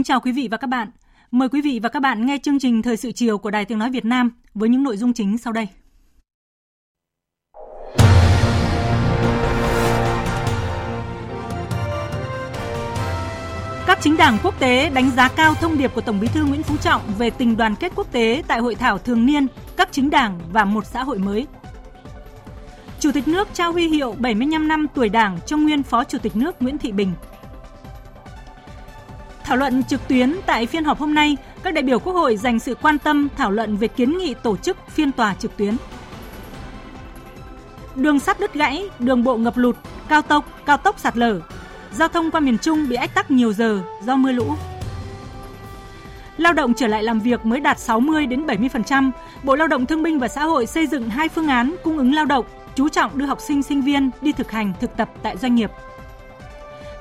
Kính chào quý vị và các bạn. Mời quý vị và các bạn nghe chương trình Thời sự chiều của Đài Tiếng Nói Việt Nam với những nội dung chính sau đây. Các chính đảng quốc tế đánh giá cao thông điệp của Tổng Bí thư Nguyễn Phú Trọng về tình đoàn kết quốc tế tại hội thảo thường niên các chính đảng và một xã hội mới. Chủ tịch nước trao huy hiệu 75 năm tuổi Đảng cho nguyên Phó Chủ tịch nước Nguyễn Thị Bình. Thảo luận trực tuyến tại phiên họp hôm nay, các đại biểu Quốc hội dành sự quan tâm thảo luận về kiến nghị tổ chức phiên tòa trực tuyến. Đường sắt đứt gãy, đường bộ ngập lụt, cao tốc, cao tốc sạt lở. Giao thông qua miền Trung bị ách tắc nhiều giờ do mưa lũ. Lao động trở lại làm việc mới đạt 60 đến 70%. Bộ Lao động Thương binh và Xã hội xây dựng hai phương án cung ứng lao động, chú trọng đưa học sinh sinh viên đi thực hành thực tập tại doanh nghiệp.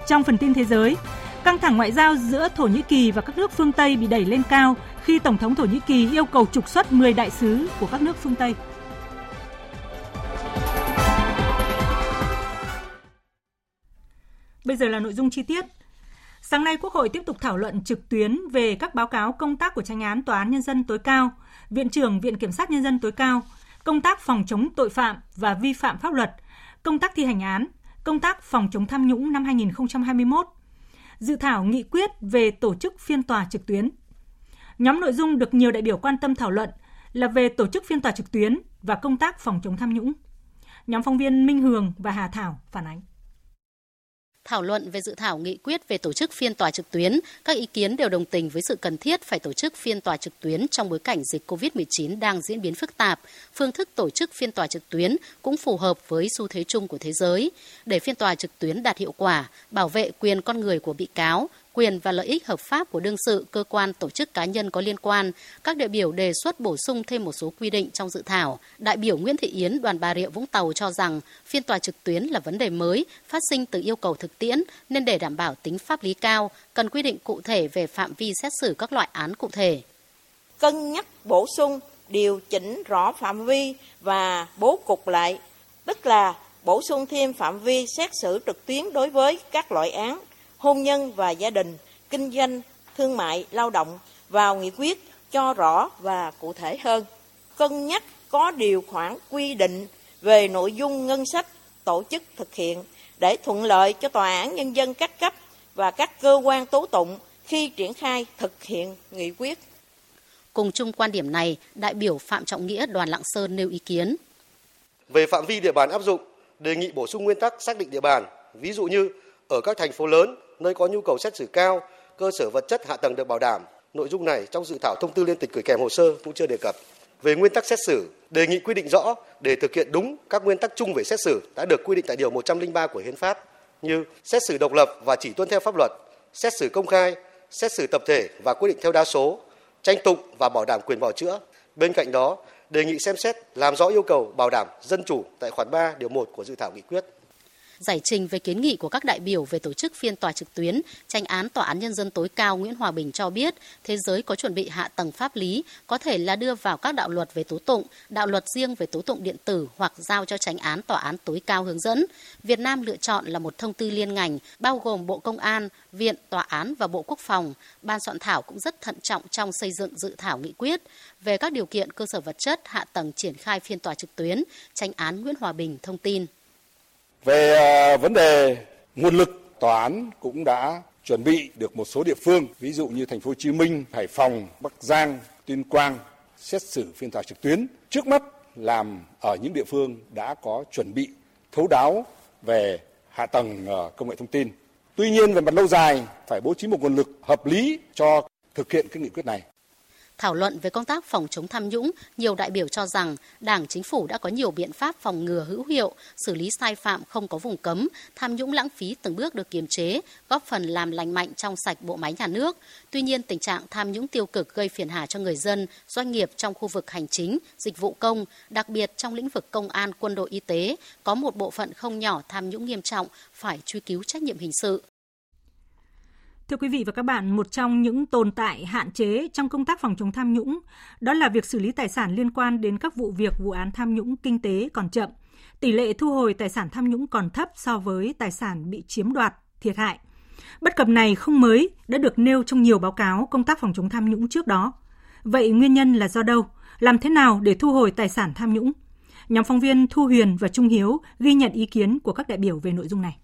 Trong phần tin thế giới, Căng thẳng ngoại giao giữa Thổ Nhĩ Kỳ và các nước phương Tây bị đẩy lên cao khi Tổng thống Thổ Nhĩ Kỳ yêu cầu trục xuất 10 đại sứ của các nước phương Tây. Bây giờ là nội dung chi tiết. Sáng nay, Quốc hội tiếp tục thảo luận trực tuyến về các báo cáo công tác của tranh án Tòa án Nhân dân tối cao, Viện trưởng Viện Kiểm sát Nhân dân tối cao, công tác phòng chống tội phạm và vi phạm pháp luật, công tác thi hành án, công tác phòng chống tham nhũng năm 2021 dự thảo nghị quyết về tổ chức phiên tòa trực tuyến. Nhóm nội dung được nhiều đại biểu quan tâm thảo luận là về tổ chức phiên tòa trực tuyến và công tác phòng chống tham nhũng. Nhóm phóng viên Minh Hường và Hà Thảo phản ánh thảo luận về dự thảo nghị quyết về tổ chức phiên tòa trực tuyến, các ý kiến đều đồng tình với sự cần thiết phải tổ chức phiên tòa trực tuyến trong bối cảnh dịch COVID-19 đang diễn biến phức tạp. Phương thức tổ chức phiên tòa trực tuyến cũng phù hợp với xu thế chung của thế giới. Để phiên tòa trực tuyến đạt hiệu quả, bảo vệ quyền con người của bị cáo, quyền và lợi ích hợp pháp của đương sự, cơ quan, tổ chức cá nhân có liên quan, các đại biểu đề xuất bổ sung thêm một số quy định trong dự thảo. Đại biểu Nguyễn Thị Yến, đoàn Bà Rịa Vũng Tàu cho rằng phiên tòa trực tuyến là vấn đề mới, phát sinh từ yêu cầu thực tiễn, nên để đảm bảo tính pháp lý cao, cần quy định cụ thể về phạm vi xét xử các loại án cụ thể. Cân nhắc bổ sung, điều chỉnh rõ phạm vi và bố cục lại, tức là bổ sung thêm phạm vi xét xử trực tuyến đối với các loại án hôn nhân và gia đình, kinh doanh, thương mại, lao động vào nghị quyết cho rõ và cụ thể hơn. Cân nhắc có điều khoản quy định về nội dung ngân sách tổ chức thực hiện để thuận lợi cho tòa án nhân dân các cấp và các cơ quan tố tụng khi triển khai thực hiện nghị quyết. Cùng chung quan điểm này, đại biểu Phạm Trọng Nghĩa đoàn Lạng Sơn nêu ý kiến. Về phạm vi địa bàn áp dụng, đề nghị bổ sung nguyên tắc xác định địa bàn, ví dụ như ở các thành phố lớn nơi có nhu cầu xét xử cao, cơ sở vật chất hạ tầng được bảo đảm. Nội dung này trong dự thảo thông tư liên tịch gửi kèm hồ sơ cũng chưa đề cập. Về nguyên tắc xét xử, đề nghị quy định rõ để thực hiện đúng các nguyên tắc chung về xét xử đã được quy định tại điều 103 của Hiến pháp như xét xử độc lập và chỉ tuân theo pháp luật, xét xử công khai, xét xử tập thể và quyết định theo đa số, tranh tụng và bảo đảm quyền bảo chữa. Bên cạnh đó, đề nghị xem xét làm rõ yêu cầu bảo đảm dân chủ tại khoản 3 điều 1 của dự thảo nghị quyết giải trình về kiến nghị của các đại biểu về tổ chức phiên tòa trực tuyến, tranh án Tòa án Nhân dân tối cao Nguyễn Hòa Bình cho biết thế giới có chuẩn bị hạ tầng pháp lý, có thể là đưa vào các đạo luật về tố tụng, đạo luật riêng về tố tụng điện tử hoặc giao cho tranh án Tòa án tối cao hướng dẫn. Việt Nam lựa chọn là một thông tư liên ngành, bao gồm Bộ Công an, Viện, Tòa án và Bộ Quốc phòng. Ban soạn thảo cũng rất thận trọng trong xây dựng dự thảo nghị quyết về các điều kiện cơ sở vật chất, hạ tầng triển khai phiên tòa trực tuyến, tranh án Nguyễn Hòa Bình thông tin. Về à, vấn đề nguồn lực, tòa án cũng đã chuẩn bị được một số địa phương, ví dụ như thành phố Hồ Chí Minh, Hải Phòng, Bắc Giang, Tuyên Quang xét xử phiên tòa trực tuyến. Trước mắt làm ở những địa phương đã có chuẩn bị thấu đáo về hạ tầng à, công nghệ thông tin. Tuy nhiên về mặt lâu dài phải bố trí một nguồn lực hợp lý cho thực hiện cái nghị quyết này. Thảo luận về công tác phòng chống tham nhũng, nhiều đại biểu cho rằng Đảng, Chính phủ đã có nhiều biện pháp phòng ngừa hữu hiệu, xử lý sai phạm không có vùng cấm, tham nhũng lãng phí từng bước được kiềm chế, góp phần làm lành mạnh trong sạch bộ máy nhà nước. Tuy nhiên, tình trạng tham nhũng tiêu cực gây phiền hà cho người dân, doanh nghiệp trong khu vực hành chính, dịch vụ công, đặc biệt trong lĩnh vực công an, quân đội y tế, có một bộ phận không nhỏ tham nhũng nghiêm trọng phải truy cứu trách nhiệm hình sự. Thưa quý vị và các bạn, một trong những tồn tại hạn chế trong công tác phòng chống tham nhũng đó là việc xử lý tài sản liên quan đến các vụ việc vụ án tham nhũng kinh tế còn chậm. Tỷ lệ thu hồi tài sản tham nhũng còn thấp so với tài sản bị chiếm đoạt, thiệt hại. Bất cập này không mới, đã được nêu trong nhiều báo cáo công tác phòng chống tham nhũng trước đó. Vậy nguyên nhân là do đâu? Làm thế nào để thu hồi tài sản tham nhũng? Nhóm phóng viên Thu Huyền và Trung Hiếu ghi nhận ý kiến của các đại biểu về nội dung này.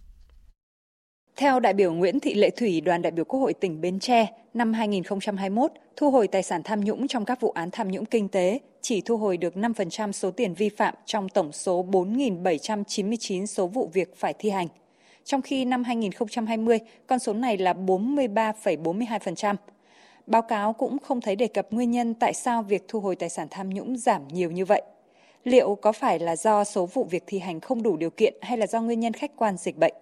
Theo đại biểu Nguyễn Thị Lệ Thủy, đoàn đại biểu Quốc hội tỉnh Bến Tre, năm 2021, thu hồi tài sản tham nhũng trong các vụ án tham nhũng kinh tế chỉ thu hồi được 5% số tiền vi phạm trong tổng số 4.799 số vụ việc phải thi hành. Trong khi năm 2020, con số này là 43,42%. Báo cáo cũng không thấy đề cập nguyên nhân tại sao việc thu hồi tài sản tham nhũng giảm nhiều như vậy. Liệu có phải là do số vụ việc thi hành không đủ điều kiện hay là do nguyên nhân khách quan dịch bệnh?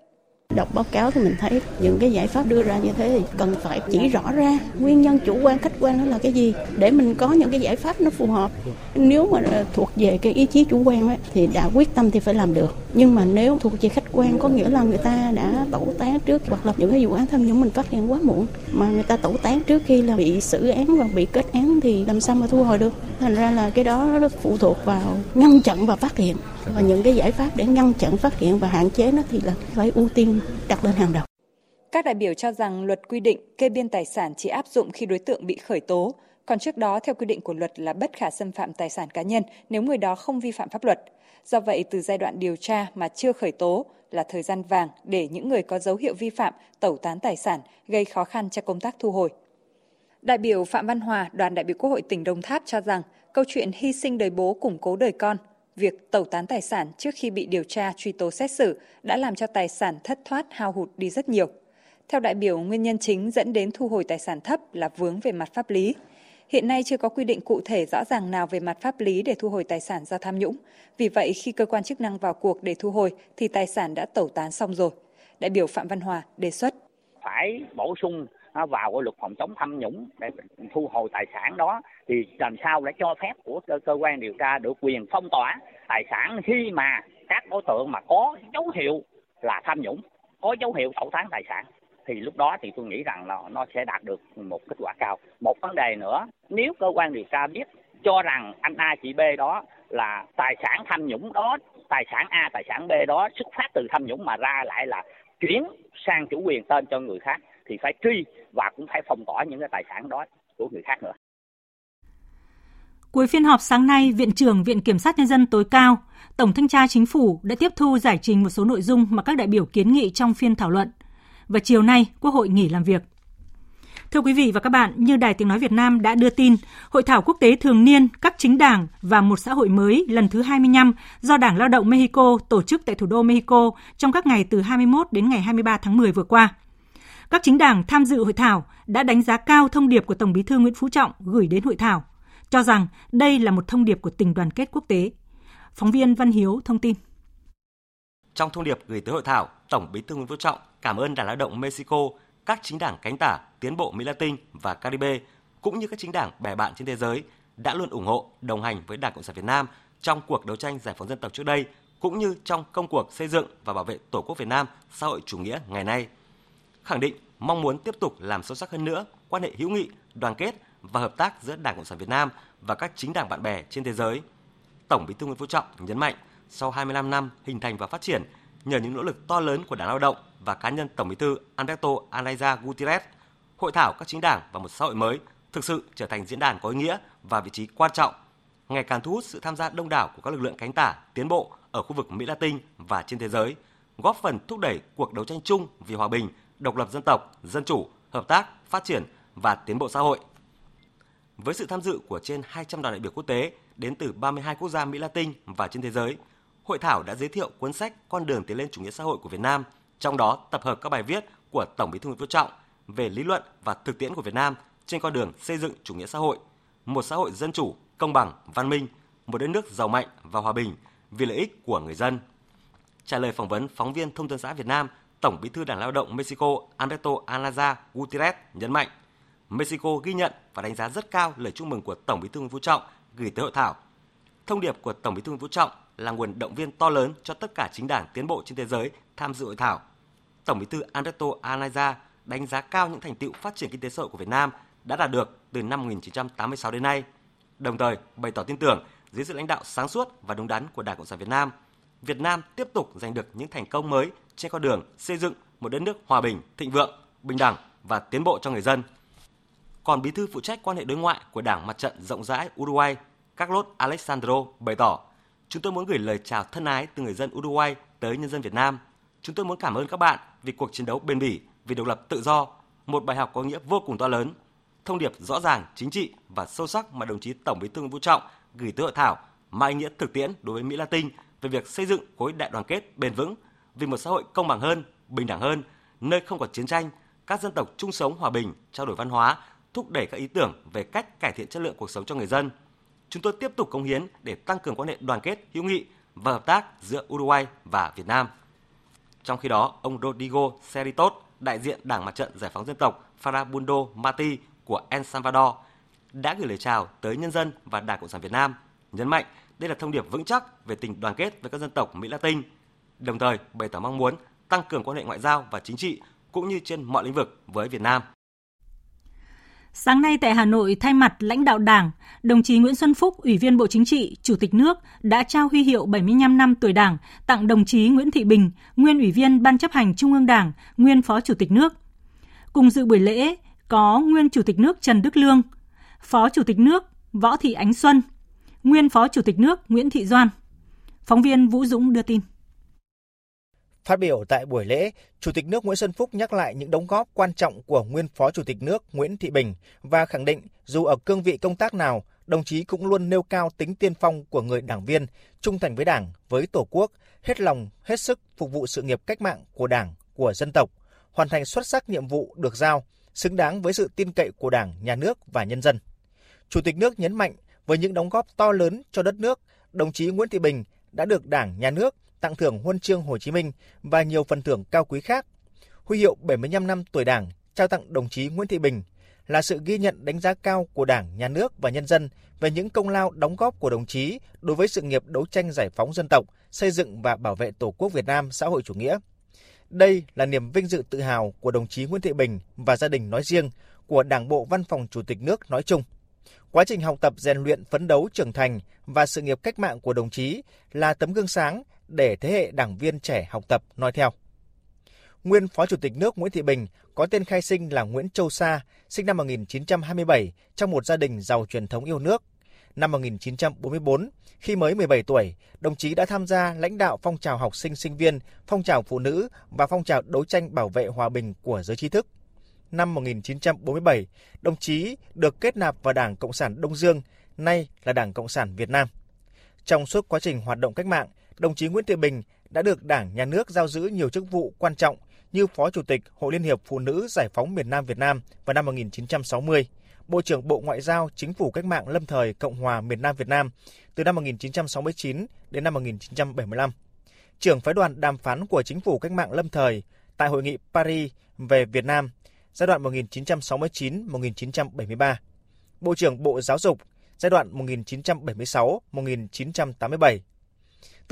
Đọc báo cáo thì mình thấy những cái giải pháp đưa ra như thế thì cần phải chỉ rõ ra nguyên nhân chủ quan khách quan đó là cái gì để mình có những cái giải pháp nó phù hợp. Nếu mà ờ, thuộc về cái ý chí chủ quan ấy, thì đã quyết tâm thì phải làm được. Nhưng mà nếu thuộc về khách quan có nghĩa là người ta đã tẩu tán trước hoặc là những cái vụ án tham nhũng mình phát hiện quá muộn mà người ta tẩu tán trước khi là bị xử án và bị kết án thì làm sao mà thu hồi được. Thành ra là cái đó nó phụ thuộc vào ngăn chặn và phát hiện và những cái giải pháp để ngăn chặn phát hiện và hạn chế nó thì là phải ưu tiên đặt lên hàng đầu. Các đại biểu cho rằng luật quy định kê biên tài sản chỉ áp dụng khi đối tượng bị khởi tố, còn trước đó theo quy định của luật là bất khả xâm phạm tài sản cá nhân nếu người đó không vi phạm pháp luật. Do vậy, từ giai đoạn điều tra mà chưa khởi tố là thời gian vàng để những người có dấu hiệu vi phạm tẩu tán tài sản gây khó khăn cho công tác thu hồi. Đại biểu Phạm Văn Hòa, đoàn đại biểu Quốc hội tỉnh Đồng Tháp cho rằng câu chuyện hy sinh đời bố củng cố đời con việc tẩu tán tài sản trước khi bị điều tra truy tố xét xử đã làm cho tài sản thất thoát hao hụt đi rất nhiều. Theo đại biểu, nguyên nhân chính dẫn đến thu hồi tài sản thấp là vướng về mặt pháp lý. Hiện nay chưa có quy định cụ thể rõ ràng nào về mặt pháp lý để thu hồi tài sản do tham nhũng. Vì vậy, khi cơ quan chức năng vào cuộc để thu hồi thì tài sản đã tẩu tán xong rồi. Đại biểu Phạm Văn Hòa đề xuất. Phải bổ sung vào cái luật phòng chống tham nhũng để thu hồi tài sản đó thì làm sao để cho phép của cơ, cơ quan điều tra được quyền phong tỏa tài sản khi mà các đối tượng mà có dấu hiệu là tham nhũng có dấu hiệu tẩu tán tài sản. Thì lúc đó thì tôi nghĩ rằng là nó sẽ đạt được một kết quả cao. Một vấn đề nữa nếu cơ quan điều tra biết cho rằng anh A chị B đó là tài sản tham nhũng đó tài sản A tài sản B đó xuất phát từ tham nhũng mà ra lại là chuyển sang chủ quyền tên cho người khác thì phải truy và cũng phải phong tỏa những cái tài sản đó của người khác nữa. Cuối phiên họp sáng nay, Viện trưởng Viện Kiểm sát Nhân dân tối cao, Tổng Thanh tra Chính phủ đã tiếp thu giải trình một số nội dung mà các đại biểu kiến nghị trong phiên thảo luận. Và chiều nay, Quốc hội nghỉ làm việc. Thưa quý vị và các bạn, như Đài Tiếng Nói Việt Nam đã đưa tin, Hội thảo quốc tế thường niên các chính đảng và một xã hội mới lần thứ 25 do Đảng Lao động Mexico tổ chức tại thủ đô Mexico trong các ngày từ 21 đến ngày 23 tháng 10 vừa qua. Các chính đảng tham dự hội thảo đã đánh giá cao thông điệp của Tổng Bí thư Nguyễn Phú Trọng gửi đến hội thảo, cho rằng đây là một thông điệp của tình đoàn kết quốc tế. Phóng viên Văn Hiếu thông tin. Trong thông điệp gửi tới hội thảo, Tổng Bí thư Nguyễn Phú Trọng cảm ơn Đảng Lao động Mexico, các chính đảng cánh tả, tiến bộ Mỹ Latin và Caribe, cũng như các chính đảng bè bạn trên thế giới đã luôn ủng hộ, đồng hành với Đảng Cộng sản Việt Nam trong cuộc đấu tranh giải phóng dân tộc trước đây, cũng như trong công cuộc xây dựng và bảo vệ Tổ quốc Việt Nam xã hội chủ nghĩa ngày nay khẳng định mong muốn tiếp tục làm sâu sắc hơn nữa quan hệ hữu nghị, đoàn kết và hợp tác giữa Đảng Cộng sản Việt Nam và các chính đảng bạn bè trên thế giới. Tổng Bí thư Nguyễn Phú Trọng nhấn mạnh, sau 25 năm hình thành và phát triển, nhờ những nỗ lực to lớn của Đảng Lao động và cá nhân Tổng Bí thư Alberto Anaya Gutierrez, hội thảo các chính đảng và một xã hội mới thực sự trở thành diễn đàn có ý nghĩa và vị trí quan trọng, ngày càng thu hút sự tham gia đông đảo của các lực lượng cánh tả, tiến bộ ở khu vực Mỹ Latin và trên thế giới, góp phần thúc đẩy cuộc đấu tranh chung vì hòa bình, độc lập dân tộc, dân chủ, hợp tác, phát triển và tiến bộ xã hội. Với sự tham dự của trên 200 đoàn đại biểu quốc tế đến từ 32 quốc gia Mỹ Latin và trên thế giới, hội thảo đã giới thiệu cuốn sách Con đường tiến lên chủ nghĩa xã hội của Việt Nam, trong đó tập hợp các bài viết của Tổng Bí thư Nguyễn Phú Trọng về lý luận và thực tiễn của Việt Nam trên con đường xây dựng chủ nghĩa xã hội, một xã hội dân chủ, công bằng, văn minh, một đất nước giàu mạnh và hòa bình vì lợi ích của người dân. Trả lời phỏng vấn phóng viên Thông tấn xã Việt Nam, Tổng Bí thư Đảng Lao động Mexico Alberto Alaza Gutierrez nhấn mạnh, Mexico ghi nhận và đánh giá rất cao lời chúc mừng của Tổng Bí thư Nguyễn Phú Trọng gửi tới hội thảo. Thông điệp của Tổng Bí thư Nguyễn Phú Trọng là nguồn động viên to lớn cho tất cả chính đảng tiến bộ trên thế giới tham dự hội thảo. Tổng Bí thư Alberto Alaza đánh giá cao những thành tựu phát triển kinh tế xã hội của Việt Nam đã đạt được từ năm 1986 đến nay. Đồng thời bày tỏ tin tưởng dưới sự lãnh đạo sáng suốt và đúng đắn của Đảng Cộng sản Việt Nam, Việt Nam tiếp tục giành được những thành công mới trên con đường xây dựng một đất nước hòa bình, thịnh vượng, bình đẳng và tiến bộ cho người dân. Còn bí thư phụ trách quan hệ đối ngoại của Đảng Mặt trận rộng rãi Uruguay, Carlos Alexandro bày tỏ, chúng tôi muốn gửi lời chào thân ái từ người dân Uruguay tới nhân dân Việt Nam. Chúng tôi muốn cảm ơn các bạn vì cuộc chiến đấu bền bỉ vì độc lập tự do, một bài học có nghĩa vô cùng to lớn. Thông điệp rõ ràng, chính trị và sâu sắc mà đồng chí Tổng Bí thư Nguyễn Phú Trọng gửi tới hội thảo mang ý nghĩa thực tiễn đối với Mỹ Latin về việc xây dựng khối đại đoàn kết bền vững vì một xã hội công bằng hơn, bình đẳng hơn, nơi không có chiến tranh, các dân tộc chung sống hòa bình, trao đổi văn hóa, thúc đẩy các ý tưởng về cách cải thiện chất lượng cuộc sống cho người dân. Chúng tôi tiếp tục công hiến để tăng cường quan hệ đoàn kết, hữu nghị và hợp tác giữa Uruguay và Việt Nam. Trong khi đó, ông Rodrigo Cerritos, đại diện Đảng Mặt trận Giải phóng Dân tộc Farabundo Mati của El Salvador, đã gửi lời chào tới nhân dân và Đảng Cộng sản Việt Nam, nhấn mạnh đây là thông điệp vững chắc về tình đoàn kết với các dân tộc Mỹ Latin, đồng thời bày tỏ mong muốn tăng cường quan hệ ngoại giao và chính trị cũng như trên mọi lĩnh vực với Việt Nam. Sáng nay tại Hà Nội, thay mặt lãnh đạo Đảng, đồng chí Nguyễn Xuân Phúc, Ủy viên Bộ Chính trị, Chủ tịch nước đã trao huy hiệu 75 năm tuổi Đảng tặng đồng chí Nguyễn Thị Bình, nguyên Ủy viên Ban chấp hành Trung ương Đảng, nguyên Phó Chủ tịch nước. Cùng dự buổi lễ có nguyên Chủ tịch nước Trần Đức Lương, Phó Chủ tịch nước Võ Thị Ánh Xuân, nguyên Phó Chủ tịch nước Nguyễn Thị Doan. Phóng viên Vũ Dũng đưa tin. Phát biểu tại buổi lễ, Chủ tịch nước Nguyễn Xuân Phúc nhắc lại những đóng góp quan trọng của nguyên Phó Chủ tịch nước Nguyễn Thị Bình và khẳng định dù ở cương vị công tác nào, đồng chí cũng luôn nêu cao tính tiên phong của người đảng viên, trung thành với Đảng, với Tổ quốc, hết lòng, hết sức phục vụ sự nghiệp cách mạng của Đảng, của dân tộc, hoàn thành xuất sắc nhiệm vụ được giao, xứng đáng với sự tin cậy của Đảng, Nhà nước và nhân dân. Chủ tịch nước nhấn mạnh với những đóng góp to lớn cho đất nước, đồng chí Nguyễn Thị Bình đã được Đảng, Nhà nước tặng thưởng huân chương Hồ Chí Minh và nhiều phần thưởng cao quý khác. Huy hiệu 75 năm tuổi Đảng trao tặng đồng chí Nguyễn Thị Bình là sự ghi nhận đánh giá cao của Đảng, Nhà nước và nhân dân về những công lao đóng góp của đồng chí đối với sự nghiệp đấu tranh giải phóng dân tộc, xây dựng và bảo vệ Tổ quốc Việt Nam xã hội chủ nghĩa. Đây là niềm vinh dự tự hào của đồng chí Nguyễn Thị Bình và gia đình nói riêng, của Đảng bộ Văn phòng Chủ tịch nước nói chung. Quá trình học tập rèn luyện phấn đấu trưởng thành và sự nghiệp cách mạng của đồng chí là tấm gương sáng để thế hệ đảng viên trẻ học tập noi theo. Nguyên Phó Chủ tịch nước Nguyễn Thị Bình có tên khai sinh là Nguyễn Châu Sa, sinh năm 1927 trong một gia đình giàu truyền thống yêu nước. Năm 1944, khi mới 17 tuổi, đồng chí đã tham gia lãnh đạo phong trào học sinh sinh viên, phong trào phụ nữ và phong trào đấu tranh bảo vệ hòa bình của giới trí thức. Năm 1947, đồng chí được kết nạp vào Đảng Cộng sản Đông Dương, nay là Đảng Cộng sản Việt Nam. Trong suốt quá trình hoạt động cách mạng, đồng chí Nguyễn Thị Bình đã được Đảng, Nhà nước giao giữ nhiều chức vụ quan trọng như Phó Chủ tịch Hội Liên hiệp Phụ nữ Giải phóng miền Nam Việt Nam vào năm 1960, Bộ trưởng Bộ Ngoại giao Chính phủ Cách mạng Lâm thời Cộng hòa miền Nam Việt Nam từ năm 1969 đến năm 1975, trưởng phái đoàn đàm phán của Chính phủ Cách mạng Lâm thời tại Hội nghị Paris về Việt Nam giai đoạn 1969-1973, Bộ trưởng Bộ Giáo dục giai đoạn 1976-1987.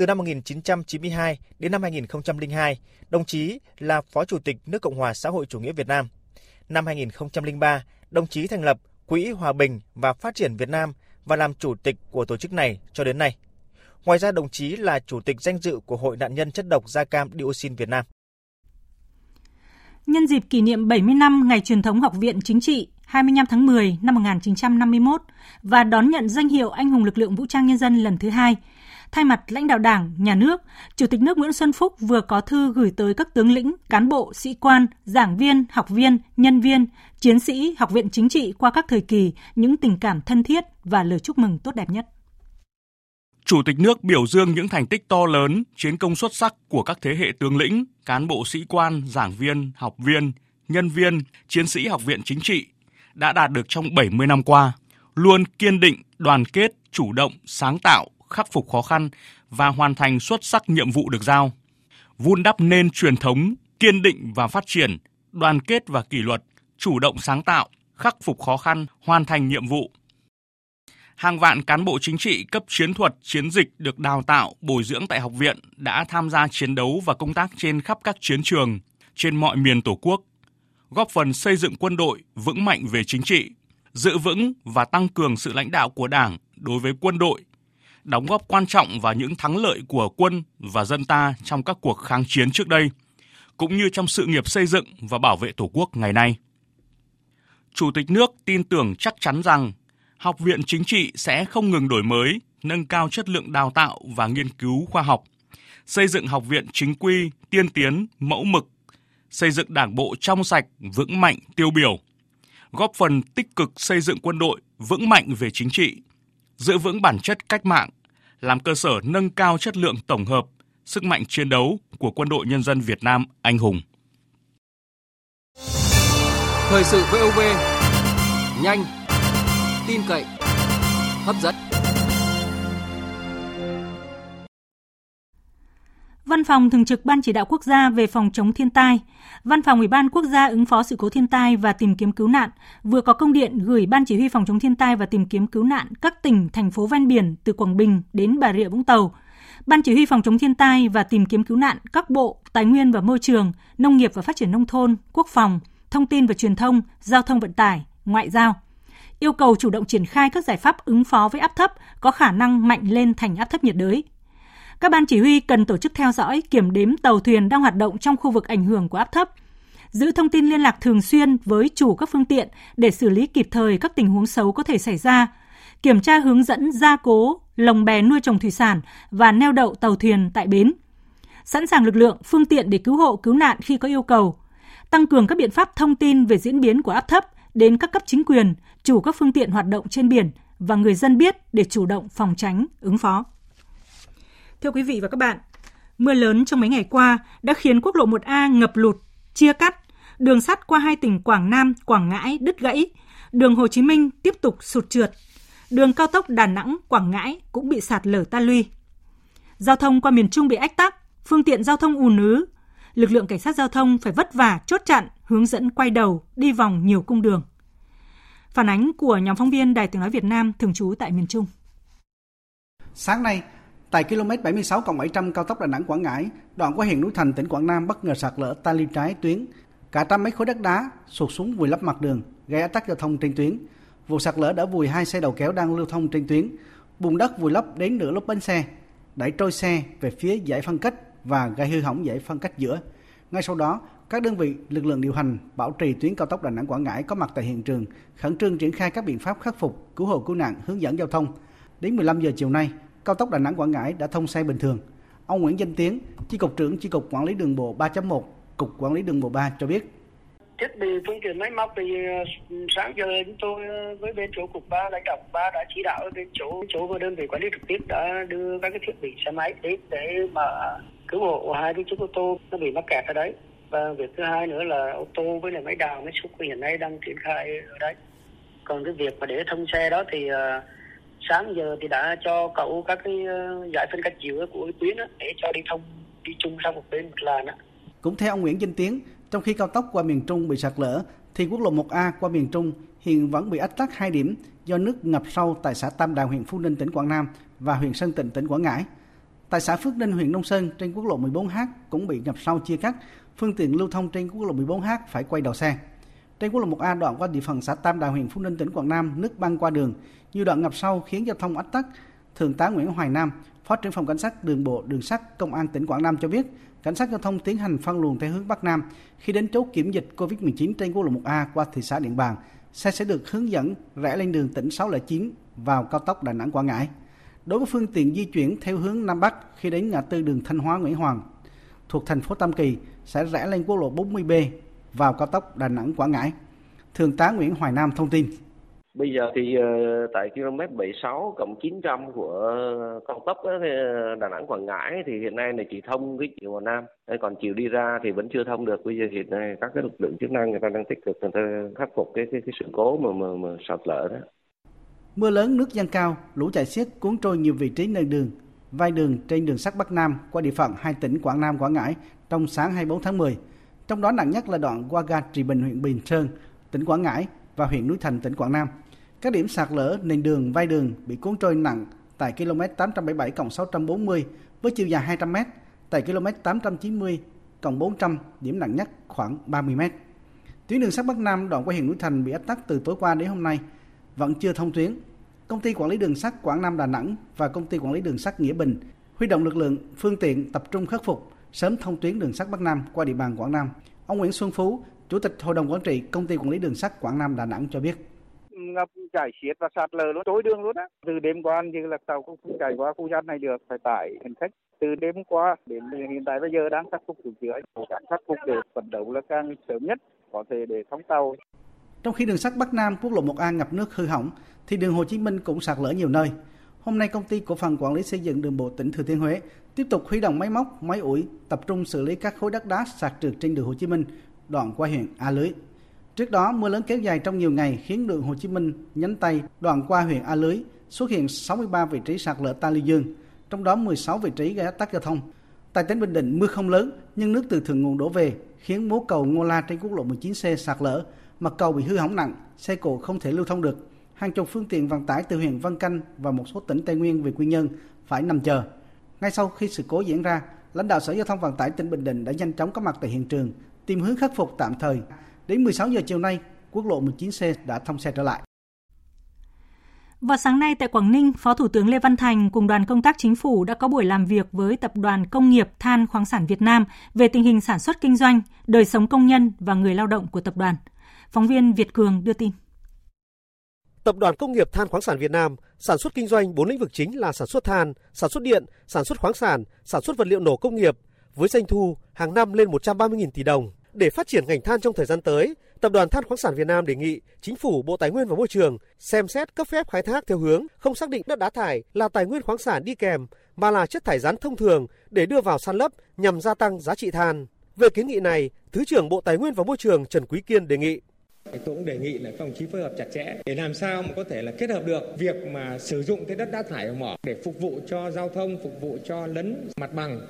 Từ năm 1992 đến năm 2002, đồng chí là Phó Chủ tịch nước Cộng hòa xã hội chủ nghĩa Việt Nam. Năm 2003, đồng chí thành lập Quỹ Hòa bình và Phát triển Việt Nam và làm chủ tịch của tổ chức này cho đến nay. Ngoài ra, đồng chí là chủ tịch danh dự của Hội nạn nhân chất độc da cam dioxin Việt Nam. Nhân dịp kỷ niệm 70 năm ngày truyền thống Học viện Chính trị 25 tháng 10 năm 1951 và đón nhận danh hiệu Anh hùng lực lượng vũ trang nhân dân lần thứ hai, thay mặt lãnh đạo Đảng, Nhà nước, Chủ tịch nước Nguyễn Xuân Phúc vừa có thư gửi tới các tướng lĩnh, cán bộ, sĩ quan, giảng viên, học viên, nhân viên, chiến sĩ Học viện Chính trị qua các thời kỳ những tình cảm thân thiết và lời chúc mừng tốt đẹp nhất. Chủ tịch nước biểu dương những thành tích to lớn, chiến công xuất sắc của các thế hệ tướng lĩnh, cán bộ sĩ quan, giảng viên, học viên, nhân viên, chiến sĩ học viện chính trị đã đạt được trong 70 năm qua, luôn kiên định, đoàn kết, chủ động, sáng tạo, khắc phục khó khăn và hoàn thành xuất sắc nhiệm vụ được giao. Vun đắp nên truyền thống kiên định và phát triển, đoàn kết và kỷ luật, chủ động sáng tạo, khắc phục khó khăn, hoàn thành nhiệm vụ. Hàng vạn cán bộ chính trị cấp chiến thuật, chiến dịch được đào tạo, bồi dưỡng tại học viện đã tham gia chiến đấu và công tác trên khắp các chiến trường, trên mọi miền Tổ quốc, góp phần xây dựng quân đội vững mạnh về chính trị, giữ vững và tăng cường sự lãnh đạo của Đảng đối với quân đội, đóng góp quan trọng vào những thắng lợi của quân và dân ta trong các cuộc kháng chiến trước đây, cũng như trong sự nghiệp xây dựng và bảo vệ Tổ quốc ngày nay. Chủ tịch nước tin tưởng chắc chắn rằng Học viện Chính trị sẽ không ngừng đổi mới, nâng cao chất lượng đào tạo và nghiên cứu khoa học, xây dựng học viện chính quy, tiên tiến, mẫu mực, xây dựng đảng bộ trong sạch, vững mạnh, tiêu biểu, góp phần tích cực xây dựng quân đội vững mạnh về chính trị, giữ vững bản chất cách mạng, làm cơ sở nâng cao chất lượng tổng hợp, sức mạnh chiến đấu của quân đội nhân dân Việt Nam anh hùng. Thời sự VOV nhanh, tin cậy, hấp dẫn. Văn phòng Thường trực Ban Chỉ đạo Quốc gia về phòng chống thiên tai, Văn phòng Ủy ban Quốc gia ứng phó sự cố thiên tai và tìm kiếm cứu nạn vừa có công điện gửi Ban Chỉ huy phòng chống thiên tai và tìm kiếm cứu nạn các tỉnh, thành phố ven biển từ Quảng Bình đến Bà Rịa Vũng Tàu. Ban Chỉ huy phòng chống thiên tai và tìm kiếm cứu nạn các bộ Tài nguyên và Môi trường, Nông nghiệp và Phát triển Nông thôn, Quốc phòng, Thông tin và Truyền thông, Giao thông Vận tải, Ngoại giao yêu cầu chủ động triển khai các giải pháp ứng phó với áp thấp có khả năng mạnh lên thành áp thấp nhiệt đới. Các ban chỉ huy cần tổ chức theo dõi, kiểm đếm tàu thuyền đang hoạt động trong khu vực ảnh hưởng của áp thấp, giữ thông tin liên lạc thường xuyên với chủ các phương tiện để xử lý kịp thời các tình huống xấu có thể xảy ra, kiểm tra hướng dẫn gia cố lồng bè nuôi trồng thủy sản và neo đậu tàu thuyền tại bến, sẵn sàng lực lượng, phương tiện để cứu hộ cứu nạn khi có yêu cầu, tăng cường các biện pháp thông tin về diễn biến của áp thấp đến các cấp chính quyền, chủ các phương tiện hoạt động trên biển và người dân biết để chủ động phòng tránh, ứng phó. Thưa quý vị và các bạn, mưa lớn trong mấy ngày qua đã khiến quốc lộ 1A ngập lụt, chia cắt, đường sắt qua hai tỉnh Quảng Nam, Quảng Ngãi đứt gãy, đường Hồ Chí Minh tiếp tục sụt trượt, đường cao tốc Đà Nẵng, Quảng Ngãi cũng bị sạt lở ta luy. Giao thông qua miền Trung bị ách tắc, phương tiện giao thông ùn ứ, lực lượng cảnh sát giao thông phải vất vả chốt chặn, hướng dẫn quay đầu, đi vòng nhiều cung đường. Phản ánh của nhóm phóng viên Đài Tiếng Nói Việt Nam thường trú tại miền Trung. Sáng nay, tại km 76 700 cao tốc Đà Nẵng Quảng Ngãi, đoạn qua huyện núi Thành tỉnh Quảng Nam bất ngờ sạt lở ta luy trái tuyến. Cả trăm mấy khối đất đá sụt xuống vùi lấp mặt đường, gây ách tắc giao thông trên tuyến. Vụ sạt lở đã vùi hai xe đầu kéo đang lưu thông trên tuyến. Bùn đất vùi lấp đến nửa lốp bánh xe, đẩy trôi xe về phía giải phân cách và gây hư hỏng giải phân cách giữa. Ngay sau đó, các đơn vị, lực lượng điều hành, bảo trì tuyến cao tốc Đà Nẵng Quảng Ngãi có mặt tại hiện trường, khẩn trương triển khai các biện pháp khắc phục, cứu hộ cứu nạn, hướng dẫn giao thông. Đến 15 giờ chiều nay, cao tốc Đà Nẵng Quảng Ngãi đã thông xe bình thường. Ông Nguyễn Danh Tiến, chi cục trưởng chi cục quản lý đường bộ 3.1, cục quản lý đường bộ 3 cho biết. Thiết bị phương tiện máy móc thì ờ, sáng giờ chúng tôi ờ, với bên chỗ cục ba lãnh đạo ba đã chỉ đạo bên chỗ chỗ và đơn vị quản lý trực tiếp đã đưa các cái thiết bị xe máy đến để mà cứu hộ hai cái chiếc ô tô nó bị mắc kẹt ở đấy. Và việc thứ hai nữa là ô tô với lại máy đào máy xúc hiện nay đang triển khai ở đấy còn cái việc mà để thông xe đó thì uh, sáng giờ thì đã cho cậu các cái ờ, giải phân cách giữa của cái tuyến đó, để cho đi thông đi chung sang một bên một làn đó. Cũng theo ông Nguyễn Danh Tiến, trong khi cao tốc qua miền Trung bị sạt lở, thì quốc lộ 1A qua miền Trung hiện vẫn bị ách tắc hai điểm do nước ngập sâu tại xã Tam Đào huyện Phú Ninh tỉnh Quảng Nam và huyện Sơn Tịnh tỉnh Quảng Ngãi. Tại xã Phước Ninh huyện Nông Sơn trên quốc lộ 14H cũng bị ngập sâu chia cắt, phương tiện lưu thông trên quốc lộ 14H phải quay đầu xe. Trên quốc lộ 1A đoạn qua địa phận xã Tam Đào huyện Phú Ninh tỉnh Quảng Nam nước băng qua đường, nhiều đoạn ngập sâu khiến giao thông ách tắc. Thượng tá Nguyễn Hoài Nam, Phó trưởng phòng cảnh sát đường bộ đường sắt Công an tỉnh Quảng Nam cho biết, cảnh sát giao thông tiến hành phân luồng theo hướng Bắc Nam. Khi đến chốt kiểm dịch COVID-19 trên quốc lộ 1A qua thị xã Điện Bàn, xe sẽ được hướng dẫn rẽ lên đường tỉnh 609 vào cao tốc Đà Nẵng Quảng Ngãi. Đối với phương tiện di chuyển theo hướng Nam Bắc khi đến ngã tư đường Thanh Hóa Nguyễn Hoàng thuộc thành phố Tam Kỳ sẽ rẽ lên quốc lộ 40B vào cao tốc Đà Nẵng Quảng Ngãi. Thượng tá Nguyễn Hoài Nam thông tin Bây giờ thì uh, tại km 76 cộng 900 của cao tốc đó, Đà Nẵng Quảng Ngãi thì hiện nay là chỉ thông cái chiều vào Nam. Còn chiều đi ra thì vẫn chưa thông được. Bây giờ hiện nay các cái lực lượng chức năng người ta đang tích cực người ta khắc phục cái cái, cái sự cố mà mà, mà sạt lở đó. Mưa lớn nước dâng cao, lũ chảy xiết cuốn trôi nhiều vị trí nền đường, vai đường trên đường sắt Bắc Nam qua địa phận hai tỉnh Quảng Nam, Quảng Ngãi trong sáng 24 tháng 10. Trong đó nặng nhất là đoạn qua ga Trì Bình huyện Bình Sơn, tỉnh Quảng Ngãi và huyện Núi Thành, tỉnh Quảng Nam. Các điểm sạt lở nền đường, vai đường bị cuốn trôi nặng tại km 877 640 với chiều dài 200 m, tại km 890 400 điểm nặng nhất khoảng 30 m. Tuyến đường sắt Bắc Nam đoạn qua huyện Núi Thành bị ách tắc từ tối qua đến hôm nay vẫn chưa thông tuyến. Công ty quản lý đường sắt Quảng Nam Đà Nẵng và công ty quản lý đường sắt Nghĩa Bình huy động lực lượng, phương tiện tập trung khắc phục sớm thông tuyến đường sắt Bắc Nam qua địa bàn Quảng Nam. Ông Nguyễn Xuân Phú, Chủ tịch Hội đồng Quản trị Công ty Quản lý Đường sắt Quảng Nam Đà Nẵng cho biết. Ngập chảy xiết và sạt lở nó trôi đường luôn á. Từ đêm qua như là tàu không chạy qua khu gian này được phải tải hành khách. Từ đêm qua đến hiện tại bây giờ đang khắc phục sửa chữa cố gắng khắc phục để phấn đấu là càng sớm nhất có thể để thông tàu. Trong khi đường sắt Bắc Nam quốc lộ 1A ngập nước hư hỏng thì đường Hồ Chí Minh cũng sạt lở nhiều nơi Hôm nay công ty cổ phần quản lý xây dựng đường bộ tỉnh Thừa Thiên Huế tiếp tục huy động máy móc, máy ủi tập trung xử lý các khối đất đá sạt trượt trên đường Hồ Chí Minh đoạn qua huyện A Lưới. Trước đó, mưa lớn kéo dài trong nhiều ngày khiến đường Hồ Chí Minh nhánh Tây đoạn qua huyện A Lưới xuất hiện 63 vị trí sạt lở ta lưu dương, trong đó 16 vị trí gây ách tắc giao thông. Tại tỉnh Bình Định, mưa không lớn nhưng nước từ thượng nguồn đổ về khiến mố cầu Ngô La trên quốc lộ 19C sạt lở, mặt cầu bị hư hỏng nặng, xe cộ không thể lưu thông được. Hàng chục phương tiện vận tải từ huyện Văn Canh và một số tỉnh Tây Nguyên về Quy Nhơn phải nằm chờ. Ngay sau khi sự cố diễn ra, lãnh đạo Sở Giao thông Vận tải tỉnh Bình Định đã nhanh chóng có mặt tại hiện trường, tìm hướng khắc phục tạm thời Đến 16 giờ chiều nay, quốc lộ 19C đã thông xe trở lại. Vào sáng nay tại Quảng Ninh, Phó Thủ tướng Lê Văn Thành cùng đoàn công tác chính phủ đã có buổi làm việc với Tập đoàn Công nghiệp Than khoáng sản Việt Nam về tình hình sản xuất kinh doanh, đời sống công nhân và người lao động của tập đoàn. Phóng viên Việt Cường đưa tin. Tập đoàn Công nghiệp Than khoáng sản Việt Nam sản xuất kinh doanh bốn lĩnh vực chính là sản xuất than, sản xuất điện, sản xuất khoáng sản, sản xuất vật liệu nổ công nghiệp với doanh thu hàng năm lên 130.000 tỷ đồng. Để phát triển ngành than trong thời gian tới, Tập đoàn Than khoáng sản Việt Nam đề nghị Chính phủ, Bộ Tài nguyên và Môi trường xem xét cấp phép khai thác theo hướng không xác định đất đá thải là tài nguyên khoáng sản đi kèm mà là chất thải rắn thông thường để đưa vào san lấp nhằm gia tăng giá trị than. Về kiến nghị này, Thứ trưởng Bộ Tài nguyên và Môi trường Trần Quý Kiên đề nghị tôi cũng đề nghị là các đồng chí phối hợp chặt chẽ để làm sao mà có thể là kết hợp được việc mà sử dụng cái đất đá thải ở mỏ để phục vụ cho giao thông, phục vụ cho lấn mặt bằng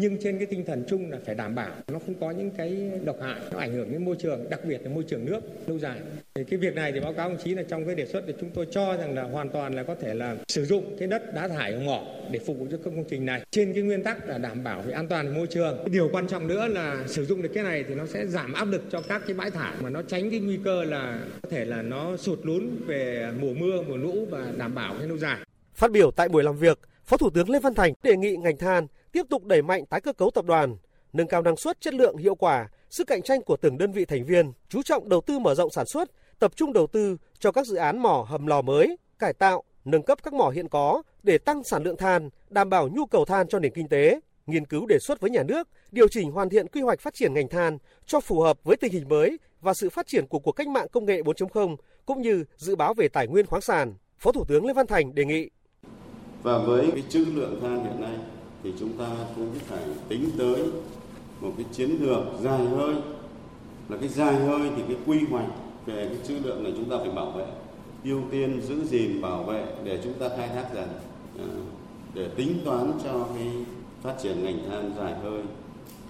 nhưng trên cái tinh thần chung là phải đảm bảo nó không có những cái độc hại nó ảnh hưởng đến môi trường đặc biệt là môi trường nước lâu dài. Thì cái việc này thì báo cáo ông chí là trong cái đề xuất thì chúng tôi cho rằng là hoàn toàn là có thể là sử dụng cái đất đá thải ở mỏ để phục vụ cho các công trình này. Trên cái nguyên tắc là đảm bảo về an toàn môi trường. Cái điều quan trọng nữa là sử dụng được cái này thì nó sẽ giảm áp lực cho các cái bãi thải mà nó tránh cái nguy cơ là có thể là nó sụt lún về mùa mưa mùa lũ và đảm bảo cái lâu dài. Phát biểu tại buổi làm việc, Phó Thủ tướng Lê Văn Thành đề nghị ngành than tiếp tục đẩy mạnh tái cơ cấu tập đoàn, nâng cao năng suất, chất lượng, hiệu quả, sức cạnh tranh của từng đơn vị thành viên, chú trọng đầu tư mở rộng sản xuất, tập trung đầu tư cho các dự án mỏ hầm lò mới, cải tạo, nâng cấp các mỏ hiện có để tăng sản lượng than, đảm bảo nhu cầu than cho nền kinh tế, nghiên cứu đề xuất với nhà nước điều chỉnh hoàn thiện quy hoạch phát triển ngành than cho phù hợp với tình hình mới và sự phát triển của cuộc cách mạng công nghệ 4.0 cũng như dự báo về tài nguyên khoáng sản. Phó Thủ tướng Lê Văn Thành đề nghị và với cái trữ lượng than hiện nay thì chúng ta cũng phải tính tới một cái chiến lược dài hơi. Là cái dài hơi thì cái quy hoạch về cái trữ lượng này chúng ta phải bảo vệ. Ưu tiên giữ gìn, bảo vệ để chúng ta khai thác dần à, để tính toán cho cái phát triển ngành than dài hơi.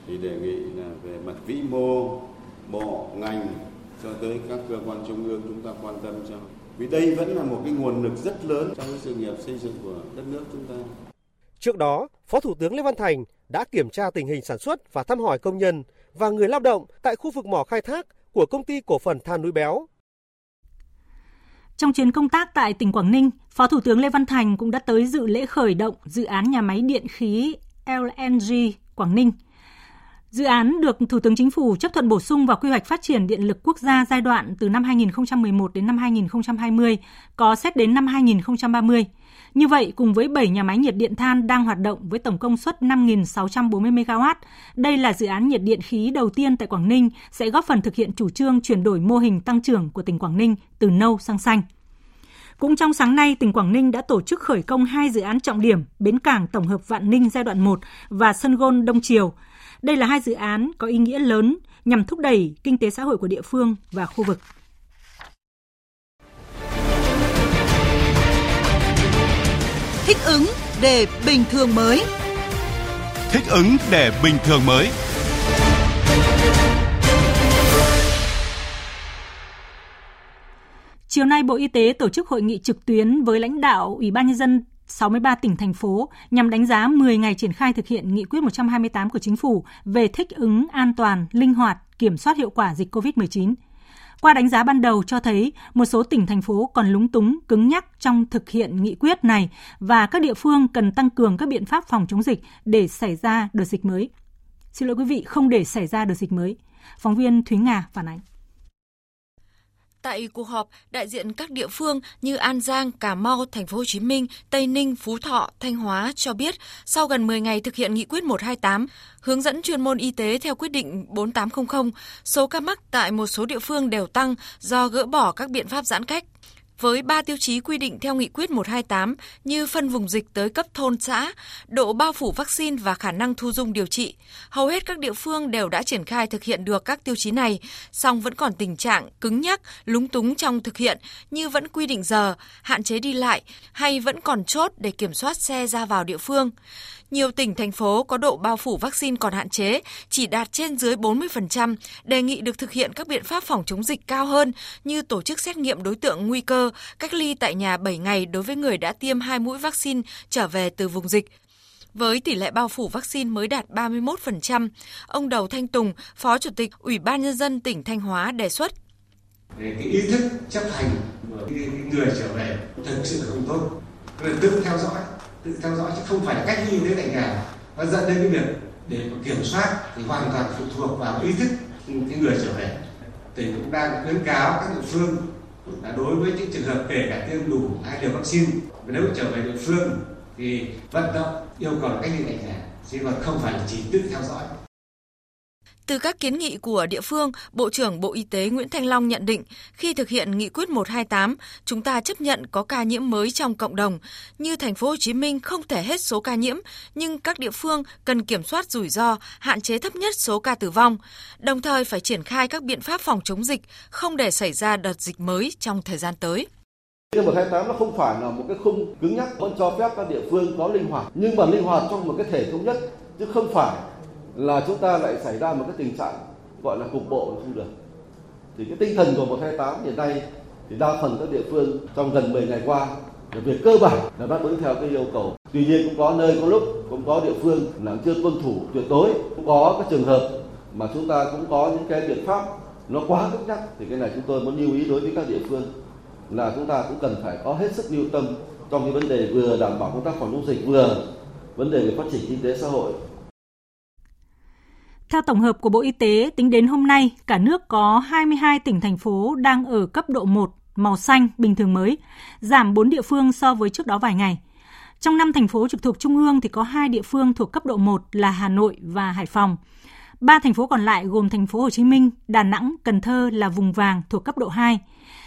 Thì đề nghị là về mặt vĩ mô, bộ, ngành cho tới các cơ quan trung ương chúng ta quan tâm cho. Vì đây vẫn là một cái nguồn lực rất lớn trong cái sự nghiệp xây dựng của đất nước chúng ta. Trước đó, Phó Thủ tướng Lê Văn Thành đã kiểm tra tình hình sản xuất và thăm hỏi công nhân và người lao động tại khu vực mỏ khai thác của công ty cổ phần than núi béo. Trong chuyến công tác tại tỉnh Quảng Ninh, Phó Thủ tướng Lê Văn Thành cũng đã tới dự lễ khởi động dự án nhà máy điện khí LNG Quảng Ninh. Dự án được Thủ tướng Chính phủ chấp thuận bổ sung vào quy hoạch phát triển điện lực quốc gia giai đoạn từ năm 2011 đến năm 2020, có xét đến năm 2030. Như vậy, cùng với 7 nhà máy nhiệt điện than đang hoạt động với tổng công suất 5.640 MW, đây là dự án nhiệt điện khí đầu tiên tại Quảng Ninh sẽ góp phần thực hiện chủ trương chuyển đổi mô hình tăng trưởng của tỉnh Quảng Ninh từ nâu sang xanh. Cũng trong sáng nay, tỉnh Quảng Ninh đã tổ chức khởi công hai dự án trọng điểm bến cảng tổng hợp Vạn Ninh giai đoạn 1 và sân gôn Đông Triều. Đây là hai dự án có ý nghĩa lớn nhằm thúc đẩy kinh tế xã hội của địa phương và khu vực. Thích ứng để bình thường mới. Thích ứng để bình thường mới. Chiều nay, Bộ Y tế tổ chức hội nghị trực tuyến với lãnh đạo Ủy ban Nhân dân 63 tỉnh, thành phố nhằm đánh giá 10 ngày triển khai thực hiện nghị quyết 128 của Chính phủ về thích ứng an toàn, linh hoạt, kiểm soát hiệu quả dịch COVID-19. Qua đánh giá ban đầu cho thấy một số tỉnh thành phố còn lúng túng, cứng nhắc trong thực hiện nghị quyết này và các địa phương cần tăng cường các biện pháp phòng chống dịch để xảy ra đợt dịch mới. Xin lỗi quý vị, không để xảy ra đợt dịch mới. Phóng viên Thúy Nga phản ánh. Tại cuộc họp, đại diện các địa phương như An Giang, Cà Mau, Thành phố Hồ Chí Minh, Tây Ninh, Phú Thọ, Thanh Hóa cho biết sau gần 10 ngày thực hiện nghị quyết 128, hướng dẫn chuyên môn y tế theo quyết định 4800, số ca mắc tại một số địa phương đều tăng do gỡ bỏ các biện pháp giãn cách với ba tiêu chí quy định theo nghị quyết 128 như phân vùng dịch tới cấp thôn xã, độ bao phủ vaccine và khả năng thu dung điều trị. Hầu hết các địa phương đều đã triển khai thực hiện được các tiêu chí này, song vẫn còn tình trạng cứng nhắc, lúng túng trong thực hiện như vẫn quy định giờ, hạn chế đi lại hay vẫn còn chốt để kiểm soát xe ra vào địa phương. Nhiều tỉnh, thành phố có độ bao phủ vaccine còn hạn chế, chỉ đạt trên dưới 40%, đề nghị được thực hiện các biện pháp phòng chống dịch cao hơn như tổ chức xét nghiệm đối tượng nguy cơ, cách ly tại nhà 7 ngày đối với người đã tiêm hai mũi vaccine trở về từ vùng dịch. Với tỷ lệ bao phủ vaccine mới đạt 31%, ông Đầu Thanh Tùng, Phó Chủ tịch Ủy ban Nhân dân tỉnh Thanh Hóa đề xuất. Cái ý thức chấp hành của người trở về thực sự không tốt, tự theo dõi tự theo dõi chứ không phải là cách ly thế tại nhà. Nó dẫn đến cái việc để kiểm soát thì hoàn toàn phụ thuộc vào ý thức cái người trở về. Tỉnh cũng đang khuyến cáo các địa phương là đối với những trường hợp kể cả tiêm đủ hai liều vaccine, nếu trở về địa phương thì vận động, yêu cầu cách ly tại nhà. Chứ còn không phải chỉ tự theo dõi từ các kiến nghị của địa phương, Bộ trưởng Bộ Y tế Nguyễn Thanh Long nhận định khi thực hiện nghị quyết 128, chúng ta chấp nhận có ca nhiễm mới trong cộng đồng, như thành phố Hồ Chí Minh không thể hết số ca nhiễm, nhưng các địa phương cần kiểm soát rủi ro, hạn chế thấp nhất số ca tử vong, đồng thời phải triển khai các biện pháp phòng chống dịch, không để xảy ra đợt dịch mới trong thời gian tới. Cái 128 nó không phải là một cái khung cứng nhắc vẫn cho phép các địa phương có linh hoạt, nhưng mà linh hoạt trong một cái thể thống nhất chứ không phải là chúng ta lại xảy ra một cái tình trạng gọi là cục bộ không được. Thì cái tinh thần của 128 hiện nay thì đa phần các địa phương trong gần 10 ngày qua là việc cơ bản là đáp ứng theo cái yêu cầu. Tuy nhiên cũng có nơi, có lúc cũng có địa phương là chưa tuân thủ tuyệt đối, cũng có các trường hợp mà chúng ta cũng có những cái biện pháp nó quá cứng nhắc thì cái này chúng tôi muốn lưu ý đối với các địa phương là chúng ta cũng cần phải có hết sức lưu tâm trong cái vấn đề vừa đảm bảo công tác phòng chống dịch, vừa vấn đề về phát triển kinh tế xã hội theo tổng hợp của Bộ Y tế, tính đến hôm nay, cả nước có 22 tỉnh thành phố đang ở cấp độ 1 màu xanh bình thường mới, giảm 4 địa phương so với trước đó vài ngày. Trong năm thành phố trực thuộc trung ương thì có 2 địa phương thuộc cấp độ 1 là Hà Nội và Hải Phòng. Ba thành phố còn lại gồm thành phố Hồ Chí Minh, Đà Nẵng, Cần Thơ là vùng vàng thuộc cấp độ 2.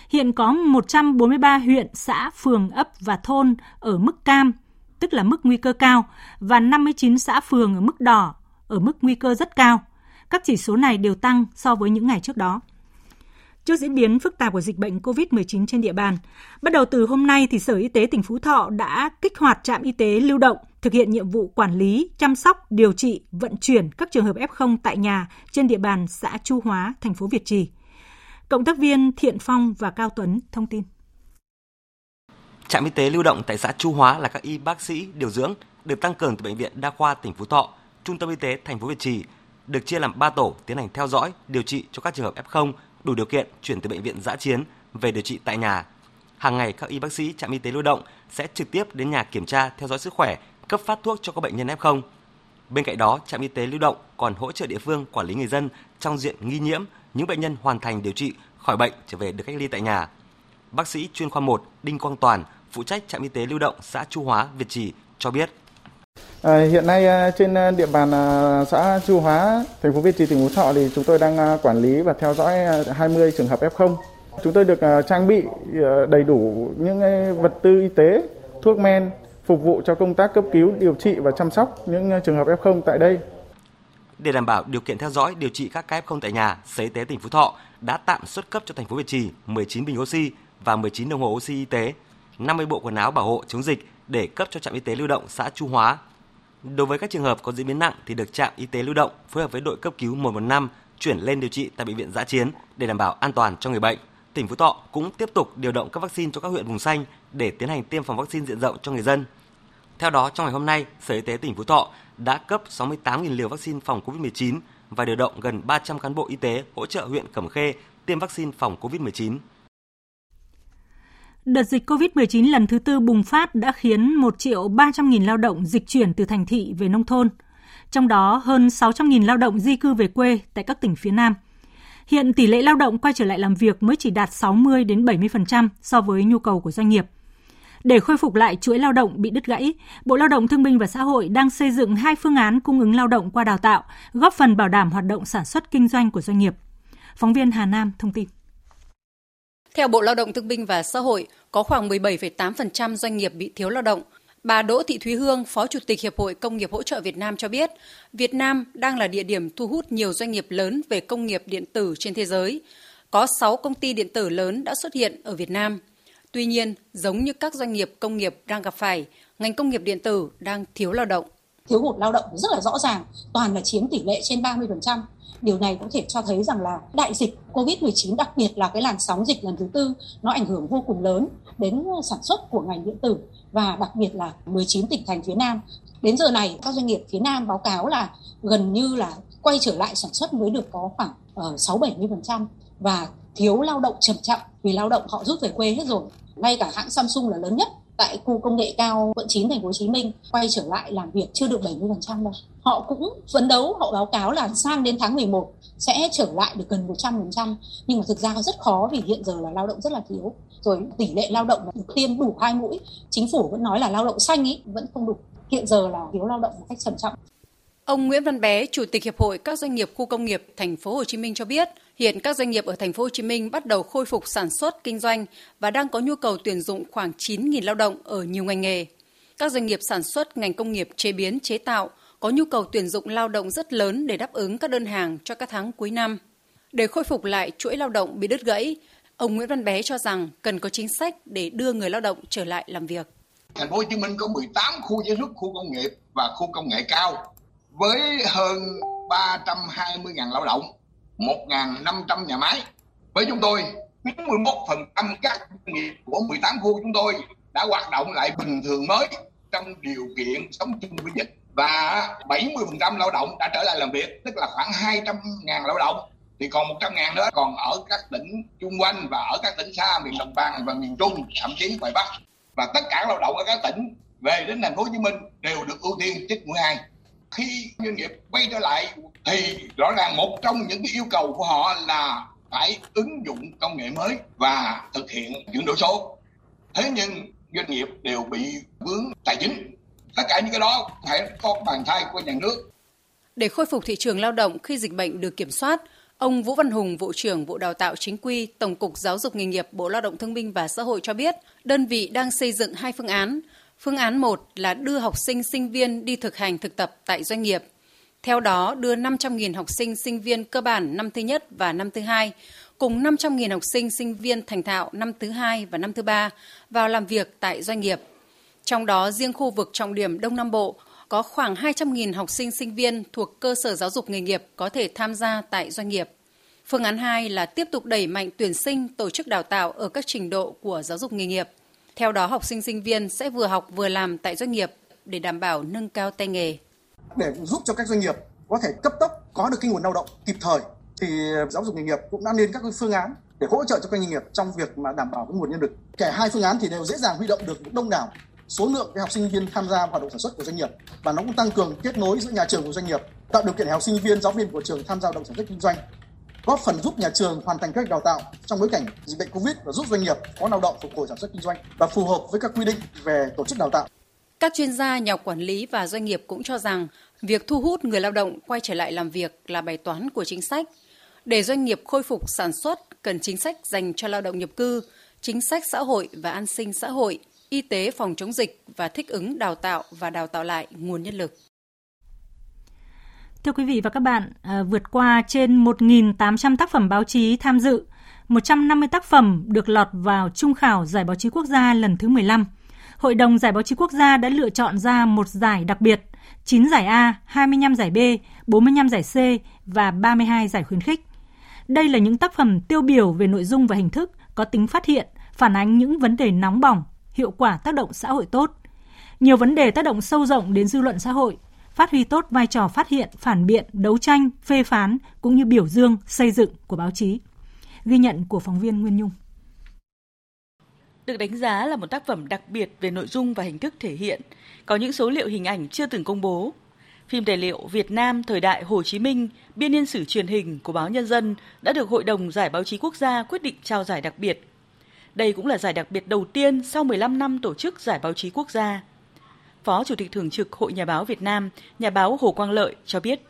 Hiện có 143 huyện, xã, phường, ấp và thôn ở mức cam, tức là mức nguy cơ cao, và 59 xã phường ở mức đỏ, ở mức nguy cơ rất cao. Các chỉ số này đều tăng so với những ngày trước đó. Trước diễn biến phức tạp của dịch bệnh COVID-19 trên địa bàn, bắt đầu từ hôm nay thì Sở Y tế tỉnh Phú Thọ đã kích hoạt trạm y tế lưu động thực hiện nhiệm vụ quản lý, chăm sóc, điều trị, vận chuyển các trường hợp F0 tại nhà trên địa bàn xã Chu Hóa, thành phố Việt Trì. Cộng tác viên Thiện Phong và Cao Tuấn thông tin. Trạm y tế lưu động tại xã Chu Hóa là các y bác sĩ điều dưỡng được tăng cường từ bệnh viện Đa khoa tỉnh Phú Thọ Trung tâm y tế thành phố Việt Trì được chia làm 3 tổ tiến hành theo dõi, điều trị cho các trường hợp F0 đủ điều kiện chuyển từ bệnh viện giã chiến về điều trị tại nhà. Hàng ngày các y bác sĩ trạm y tế lưu động sẽ trực tiếp đến nhà kiểm tra theo dõi sức khỏe, cấp phát thuốc cho các bệnh nhân F0. Bên cạnh đó, trạm y tế lưu động còn hỗ trợ địa phương quản lý người dân trong diện nghi nhiễm, những bệnh nhân hoàn thành điều trị khỏi bệnh trở về được cách ly tại nhà. Bác sĩ chuyên khoa 1 Đinh Quang Toàn, phụ trách trạm y tế lưu động xã Chu Hóa, Việt Trì cho biết À, hiện nay à, trên à, địa bàn à, xã Chu Hóa, thành phố Việt Trì, tỉnh Phú Thọ thì chúng tôi đang quản lý và theo dõi 20 trường hợp F0. Chúng tôi được trang bị đầy đủ những vật tư y tế, thuốc men phục vụ cho công tác cấp cứu, điều trị và chăm sóc những trường hợp F0 tại đây. Để đảm bảo điều kiện theo dõi điều trị các ca F0 tại nhà, Sở Y tế tỉnh Phú Thọ đã tạm xuất cấp cho thành phố Việt Trì 19 bình oxy và 19 đồng hồ oxy y tế, 50 bộ quần áo bảo hộ chống dịch để cấp cho trạm y tế lưu động xã Chu Hóa. Đối với các trường hợp có diễn biến nặng thì được trạm y tế lưu động phối hợp với đội cấp cứu 115 chuyển lên điều trị tại bệnh viện giã chiến để đảm bảo an toàn cho người bệnh. Tỉnh Phú Thọ cũng tiếp tục điều động các vaccine cho các huyện vùng xanh để tiến hành tiêm phòng vaccine diện rộng cho người dân. Theo đó, trong ngày hôm nay, Sở Y tế tỉnh Phú Thọ đã cấp 68.000 liều vaccine phòng COVID-19 và điều động gần 300 cán bộ y tế hỗ trợ huyện Cẩm Khê tiêm vaccine phòng COVID-19. Đợt dịch COVID-19 lần thứ tư bùng phát đã khiến 1 triệu 300 nghìn lao động dịch chuyển từ thành thị về nông thôn. Trong đó, hơn 600 nghìn lao động di cư về quê tại các tỉnh phía Nam. Hiện tỷ lệ lao động quay trở lại làm việc mới chỉ đạt 60 đến 70% so với nhu cầu của doanh nghiệp. Để khôi phục lại chuỗi lao động bị đứt gãy, Bộ Lao động Thương binh và Xã hội đang xây dựng hai phương án cung ứng lao động qua đào tạo, góp phần bảo đảm hoạt động sản xuất kinh doanh của doanh nghiệp. Phóng viên Hà Nam thông tin. Theo Bộ Lao động Thương binh và Xã hội, có khoảng 17,8% doanh nghiệp bị thiếu lao động. Bà Đỗ Thị Thúy Hương, Phó Chủ tịch Hiệp hội Công nghiệp hỗ trợ Việt Nam cho biết, Việt Nam đang là địa điểm thu hút nhiều doanh nghiệp lớn về công nghiệp điện tử trên thế giới. Có 6 công ty điện tử lớn đã xuất hiện ở Việt Nam. Tuy nhiên, giống như các doanh nghiệp công nghiệp đang gặp phải, ngành công nghiệp điện tử đang thiếu lao động. Thiếu hụt lao động rất là rõ ràng, toàn là chiếm tỷ lệ trên 30%. Điều này có thể cho thấy rằng là đại dịch COVID-19 đặc biệt là cái làn sóng dịch lần thứ tư nó ảnh hưởng vô cùng lớn đến ờ, sản xuất của ngành điện tử và đặc biệt là 19 tỉnh thành phía Nam. Đến giờ này các doanh nghiệp phía Nam báo cáo là gần như là quay trở lại sản xuất mới được có khoảng ờ, uh, 6-70% và thiếu lao động trầm trọng vì lao động họ rút về quê hết rồi. Ngay cả hãng Samsung là lớn nhất tại khu công nghệ cao quận 9 thành phố Hồ Chí Minh quay trở lại làm việc chưa được 70% đâu. Họ cũng phấn đấu, họ báo cáo là sang đến tháng 11 sẽ trở lại được gần 100%, nhưng mà thực ra rất khó vì hiện giờ là lao động rất là thiếu. Rồi tỷ lệ lao động được tiêm đủ hai mũi, chính phủ vẫn nói là lao động xanh ý vẫn không đủ. Hiện giờ là thiếu lao động một cách trầm trọng. Ông Nguyễn Văn Bé, Chủ tịch Hiệp hội các doanh nghiệp khu công nghiệp thành phố Hồ Chí Minh cho biết, hiện các doanh nghiệp ở thành phố Hồ Chí Minh bắt đầu khôi phục sản xuất kinh doanh và đang có nhu cầu tuyển dụng khoảng 9.000 lao động ở nhiều ngành nghề. Các doanh nghiệp sản xuất ngành công nghiệp chế biến chế tạo có nhu cầu tuyển dụng lao động rất lớn để đáp ứng các đơn hàng cho các tháng cuối năm. Để khôi phục lại chuỗi lao động bị đứt gãy, ông Nguyễn Văn Bé cho rằng cần có chính sách để đưa người lao động trở lại làm việc. Thành phố Hồ Chí Minh có 18 khu chế xuất, khu công nghiệp và khu công nghệ cao với hơn 320.000 lao động, 1.500 nhà máy. Với chúng tôi, 91% các doanh nghiệp của 18 khu chúng tôi đã hoạt động lại bình thường mới trong điều kiện sống chung với dịch và 70% lao động đã trở lại làm việc, tức là khoảng 200.000 lao động. Thì còn 100.000 nữa còn ở các tỉnh chung quanh và ở các tỉnh xa miền đồng bằng và miền trung thậm chí ngoài bắc. Và tất cả lao động ở các tỉnh về đến thành phố Hồ Chí Minh đều được ưu tiên chích mũi hai. Khi doanh nghiệp quay trở lại thì rõ ràng một trong những cái yêu cầu của họ là phải ứng dụng công nghệ mới và thực hiện chuyển đổi số. Thế nhưng doanh nghiệp đều bị vướng tài chính tất cả những cái đó phải có bàn tay của nhà nước để khôi phục thị trường lao động khi dịch bệnh được kiểm soát Ông Vũ Văn Hùng, Vụ trưởng Vụ Đào tạo Chính quy, Tổng cục Giáo dục Nghề nghiệp, Bộ Lao động Thương binh và Xã hội cho biết, đơn vị đang xây dựng hai phương án. Phương án 1 là đưa học sinh sinh viên đi thực hành thực tập tại doanh nghiệp. Theo đó, đưa 500.000 học sinh sinh viên cơ bản năm thứ nhất và năm thứ hai, cùng 500.000 học sinh sinh viên thành thạo năm thứ hai và năm thứ ba vào làm việc tại doanh nghiệp. Trong đó, riêng khu vực trọng điểm Đông Nam Bộ có khoảng 200.000 học sinh sinh viên thuộc cơ sở giáo dục nghề nghiệp có thể tham gia tại doanh nghiệp. Phương án 2 là tiếp tục đẩy mạnh tuyển sinh, tổ chức đào tạo ở các trình độ của giáo dục nghề nghiệp – theo đó, học sinh sinh viên sẽ vừa học vừa làm tại doanh nghiệp để đảm bảo nâng cao tay nghề. Để giúp cho các doanh nghiệp có thể cấp tốc có được cái nguồn lao động kịp thời thì giáo dục nghề nghiệp cũng đã lên các phương án để hỗ trợ cho các doanh nghiệp trong việc mà đảm bảo cái nguồn nhân lực. Cả hai phương án thì đều dễ dàng huy động được đông đảo số lượng cái học sinh viên tham gia hoạt động sản xuất của doanh nghiệp và nó cũng tăng cường kết nối giữa nhà trường và doanh nghiệp, tạo điều kiện để học sinh viên, giáo viên của trường tham gia hoạt động sản xuất kinh doanh góp phần giúp nhà trường hoàn thành các đào tạo trong bối cảnh dịch bệnh Covid và giúp doanh nghiệp có lao động phục hồi sản xuất kinh doanh và phù hợp với các quy định về tổ chức đào tạo. Các chuyên gia, nhà quản lý và doanh nghiệp cũng cho rằng việc thu hút người lao động quay trở lại làm việc là bài toán của chính sách. Để doanh nghiệp khôi phục sản xuất, cần chính sách dành cho lao động nhập cư, chính sách xã hội và an sinh xã hội, y tế phòng chống dịch và thích ứng đào tạo và đào tạo lại nguồn nhân lực. Thưa quý vị và các bạn, à, vượt qua trên 1.800 tác phẩm báo chí tham dự, 150 tác phẩm được lọt vào trung khảo Giải báo chí quốc gia lần thứ 15. Hội đồng Giải báo chí quốc gia đã lựa chọn ra một giải đặc biệt, 9 giải A, 25 giải B, 45 giải C và 32 giải khuyến khích. Đây là những tác phẩm tiêu biểu về nội dung và hình thức, có tính phát hiện, phản ánh những vấn đề nóng bỏng, hiệu quả tác động xã hội tốt. Nhiều vấn đề tác động sâu rộng đến dư luận xã hội, phát huy tốt vai trò phát hiện, phản biện, đấu tranh, phê phán cũng như biểu dương, xây dựng của báo chí. Ghi nhận của phóng viên Nguyên Nhung. Được đánh giá là một tác phẩm đặc biệt về nội dung và hình thức thể hiện, có những số liệu hình ảnh chưa từng công bố. Phim tài liệu Việt Nam thời đại Hồ Chí Minh, biên niên sử truyền hình của báo Nhân dân đã được Hội đồng Giải báo chí quốc gia quyết định trao giải đặc biệt. Đây cũng là giải đặc biệt đầu tiên sau 15 năm tổ chức Giải báo chí quốc gia. Phó Chủ tịch Thường trực Hội Nhà báo Việt Nam, nhà báo Hồ Quang Lợi cho biết.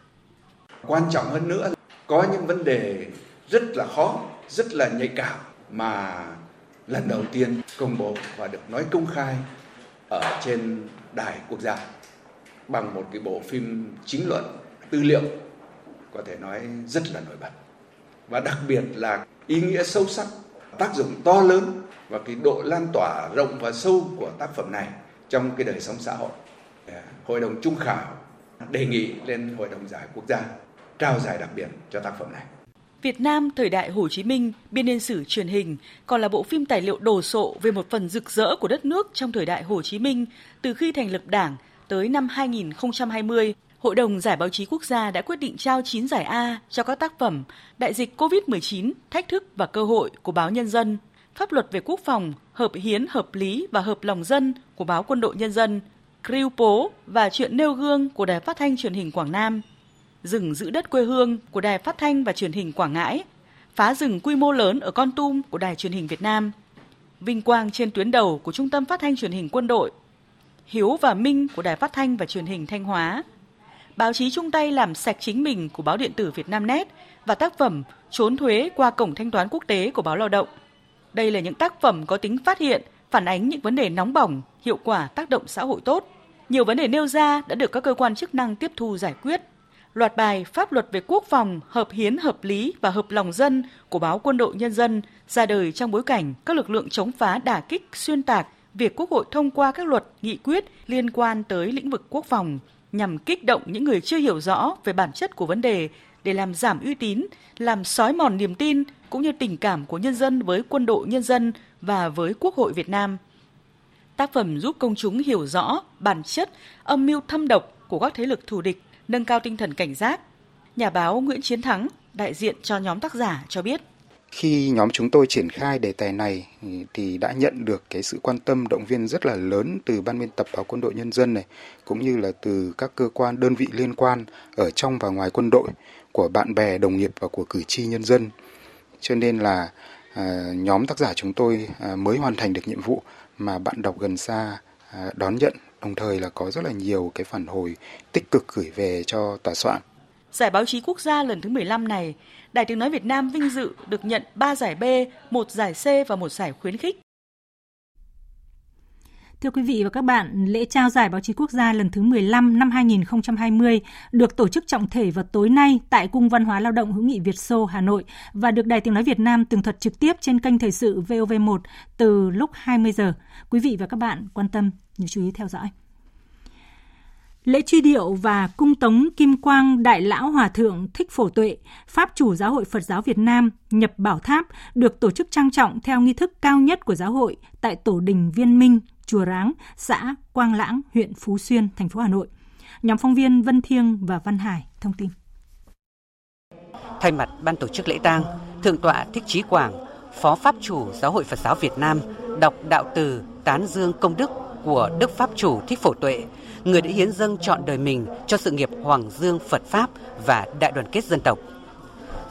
Quan trọng hơn nữa, có những vấn đề rất là khó, rất là nhạy cảm mà lần đầu tiên công bố và được nói công khai ở trên đài quốc gia bằng một cái bộ phim chính luận tư liệu có thể nói rất là nổi bật và đặc biệt là ý nghĩa sâu sắc tác dụng to lớn và cái độ lan tỏa rộng và sâu của tác phẩm này trong cái đời sống xã hội. Dạ. Hội đồng trung khảo đề nghị lên Hội đồng giải quốc gia trao giải đặc biệt cho tác phẩm này. Việt Nam thời đại Hồ Chí Minh, biên niên sử truyền hình còn là bộ phim tài liệu đồ sộ về một phần rực rỡ của đất nước trong thời đại Hồ Chí Minh từ khi thành lập Đảng tới năm 2020. Hội đồng Giải báo chí quốc gia đã quyết định trao 9 giải A cho các tác phẩm Đại dịch COVID-19, Thách thức và cơ hội của báo Nhân dân, Pháp luật về quốc phòng, Hợp hiến, hợp lý và hợp lòng dân của báo Quân đội Nhân dân, Kriu Pố và Chuyện nêu gương của Đài Phát thanh Truyền hình Quảng Nam, Rừng giữ đất quê hương của Đài Phát thanh và Truyền hình Quảng Ngãi, Phá rừng quy mô lớn ở Con Tum của Đài Truyền hình Việt Nam, Vinh quang trên tuyến đầu của Trung tâm Phát thanh Truyền hình Quân đội, Hiếu và Minh của Đài Phát thanh và Truyền hình Thanh Hóa, báo chí chung tay làm sạch chính mình của báo điện tử Việt Nam Net và tác phẩm Trốn thuế qua cổng thanh toán quốc tế của báo Lao động. Đây là những tác phẩm có tính phát hiện, phản ánh những vấn đề nóng bỏng, hiệu quả tác động xã hội tốt. Nhiều vấn đề nêu ra đã được các cơ quan chức năng tiếp thu giải quyết. Loạt bài Pháp luật về quốc phòng, hợp hiến, hợp lý và hợp lòng dân của báo Quân đội Nhân dân ra đời trong bối cảnh các lực lượng chống phá đả kích, xuyên tạc việc Quốc hội thông qua các luật, nghị quyết liên quan tới lĩnh vực quốc phòng nhằm kích động những người chưa hiểu rõ về bản chất của vấn đề để làm giảm uy tín, làm xói mòn niềm tin cũng như tình cảm của nhân dân với quân đội nhân dân và với Quốc hội Việt Nam. Tác phẩm giúp công chúng hiểu rõ bản chất, âm mưu thâm độc của các thế lực thù địch, nâng cao tinh thần cảnh giác. Nhà báo Nguyễn Chiến Thắng, đại diện cho nhóm tác giả cho biết. Khi nhóm chúng tôi triển khai đề tài này thì đã nhận được cái sự quan tâm động viên rất là lớn từ ban biên tập báo Quân đội Nhân dân này cũng như là từ các cơ quan đơn vị liên quan ở trong và ngoài quân đội của bạn bè đồng nghiệp và của cử tri nhân dân. Cho nên là à, nhóm tác giả chúng tôi à, mới hoàn thành được nhiệm vụ mà bạn đọc gần xa à, đón nhận đồng thời là có rất là nhiều cái phản hồi tích cực gửi về cho tòa soạn. Giải báo chí quốc gia lần thứ 15 này, Đài Tiếng Nói Việt Nam vinh dự được nhận 3 giải B, một giải C và một giải khuyến khích. Thưa quý vị và các bạn, lễ trao giải báo chí quốc gia lần thứ 15 năm 2020 được tổ chức trọng thể vào tối nay tại Cung Văn hóa Lao động hữu nghị Việt Xô, Hà Nội và được Đài Tiếng Nói Việt Nam tường thuật trực tiếp trên kênh Thời sự VOV1 từ lúc 20 giờ. Quý vị và các bạn quan tâm, nhớ chú ý theo dõi. Lễ truy điệu và cung tống Kim Quang Đại Lão Hòa Thượng Thích Phổ Tuệ, Pháp chủ Giáo hội Phật giáo Việt Nam nhập bảo tháp được tổ chức trang trọng theo nghi thức cao nhất của giáo hội tại Tổ đình Viên Minh, Chùa Ráng, xã Quang Lãng, huyện Phú Xuyên, thành phố Hà Nội. Nhóm phóng viên Vân Thiêng và Văn Hải thông tin. Thay mặt ban tổ chức lễ tang, Thượng tọa Thích trí Quảng, Phó Pháp chủ Giáo hội Phật giáo Việt Nam đọc đạo từ tán dương công đức của Đức Pháp chủ Thích Phổ Tuệ, người đã hiến dâng trọn đời mình cho sự nghiệp Hoàng Dương Phật Pháp và đại đoàn kết dân tộc.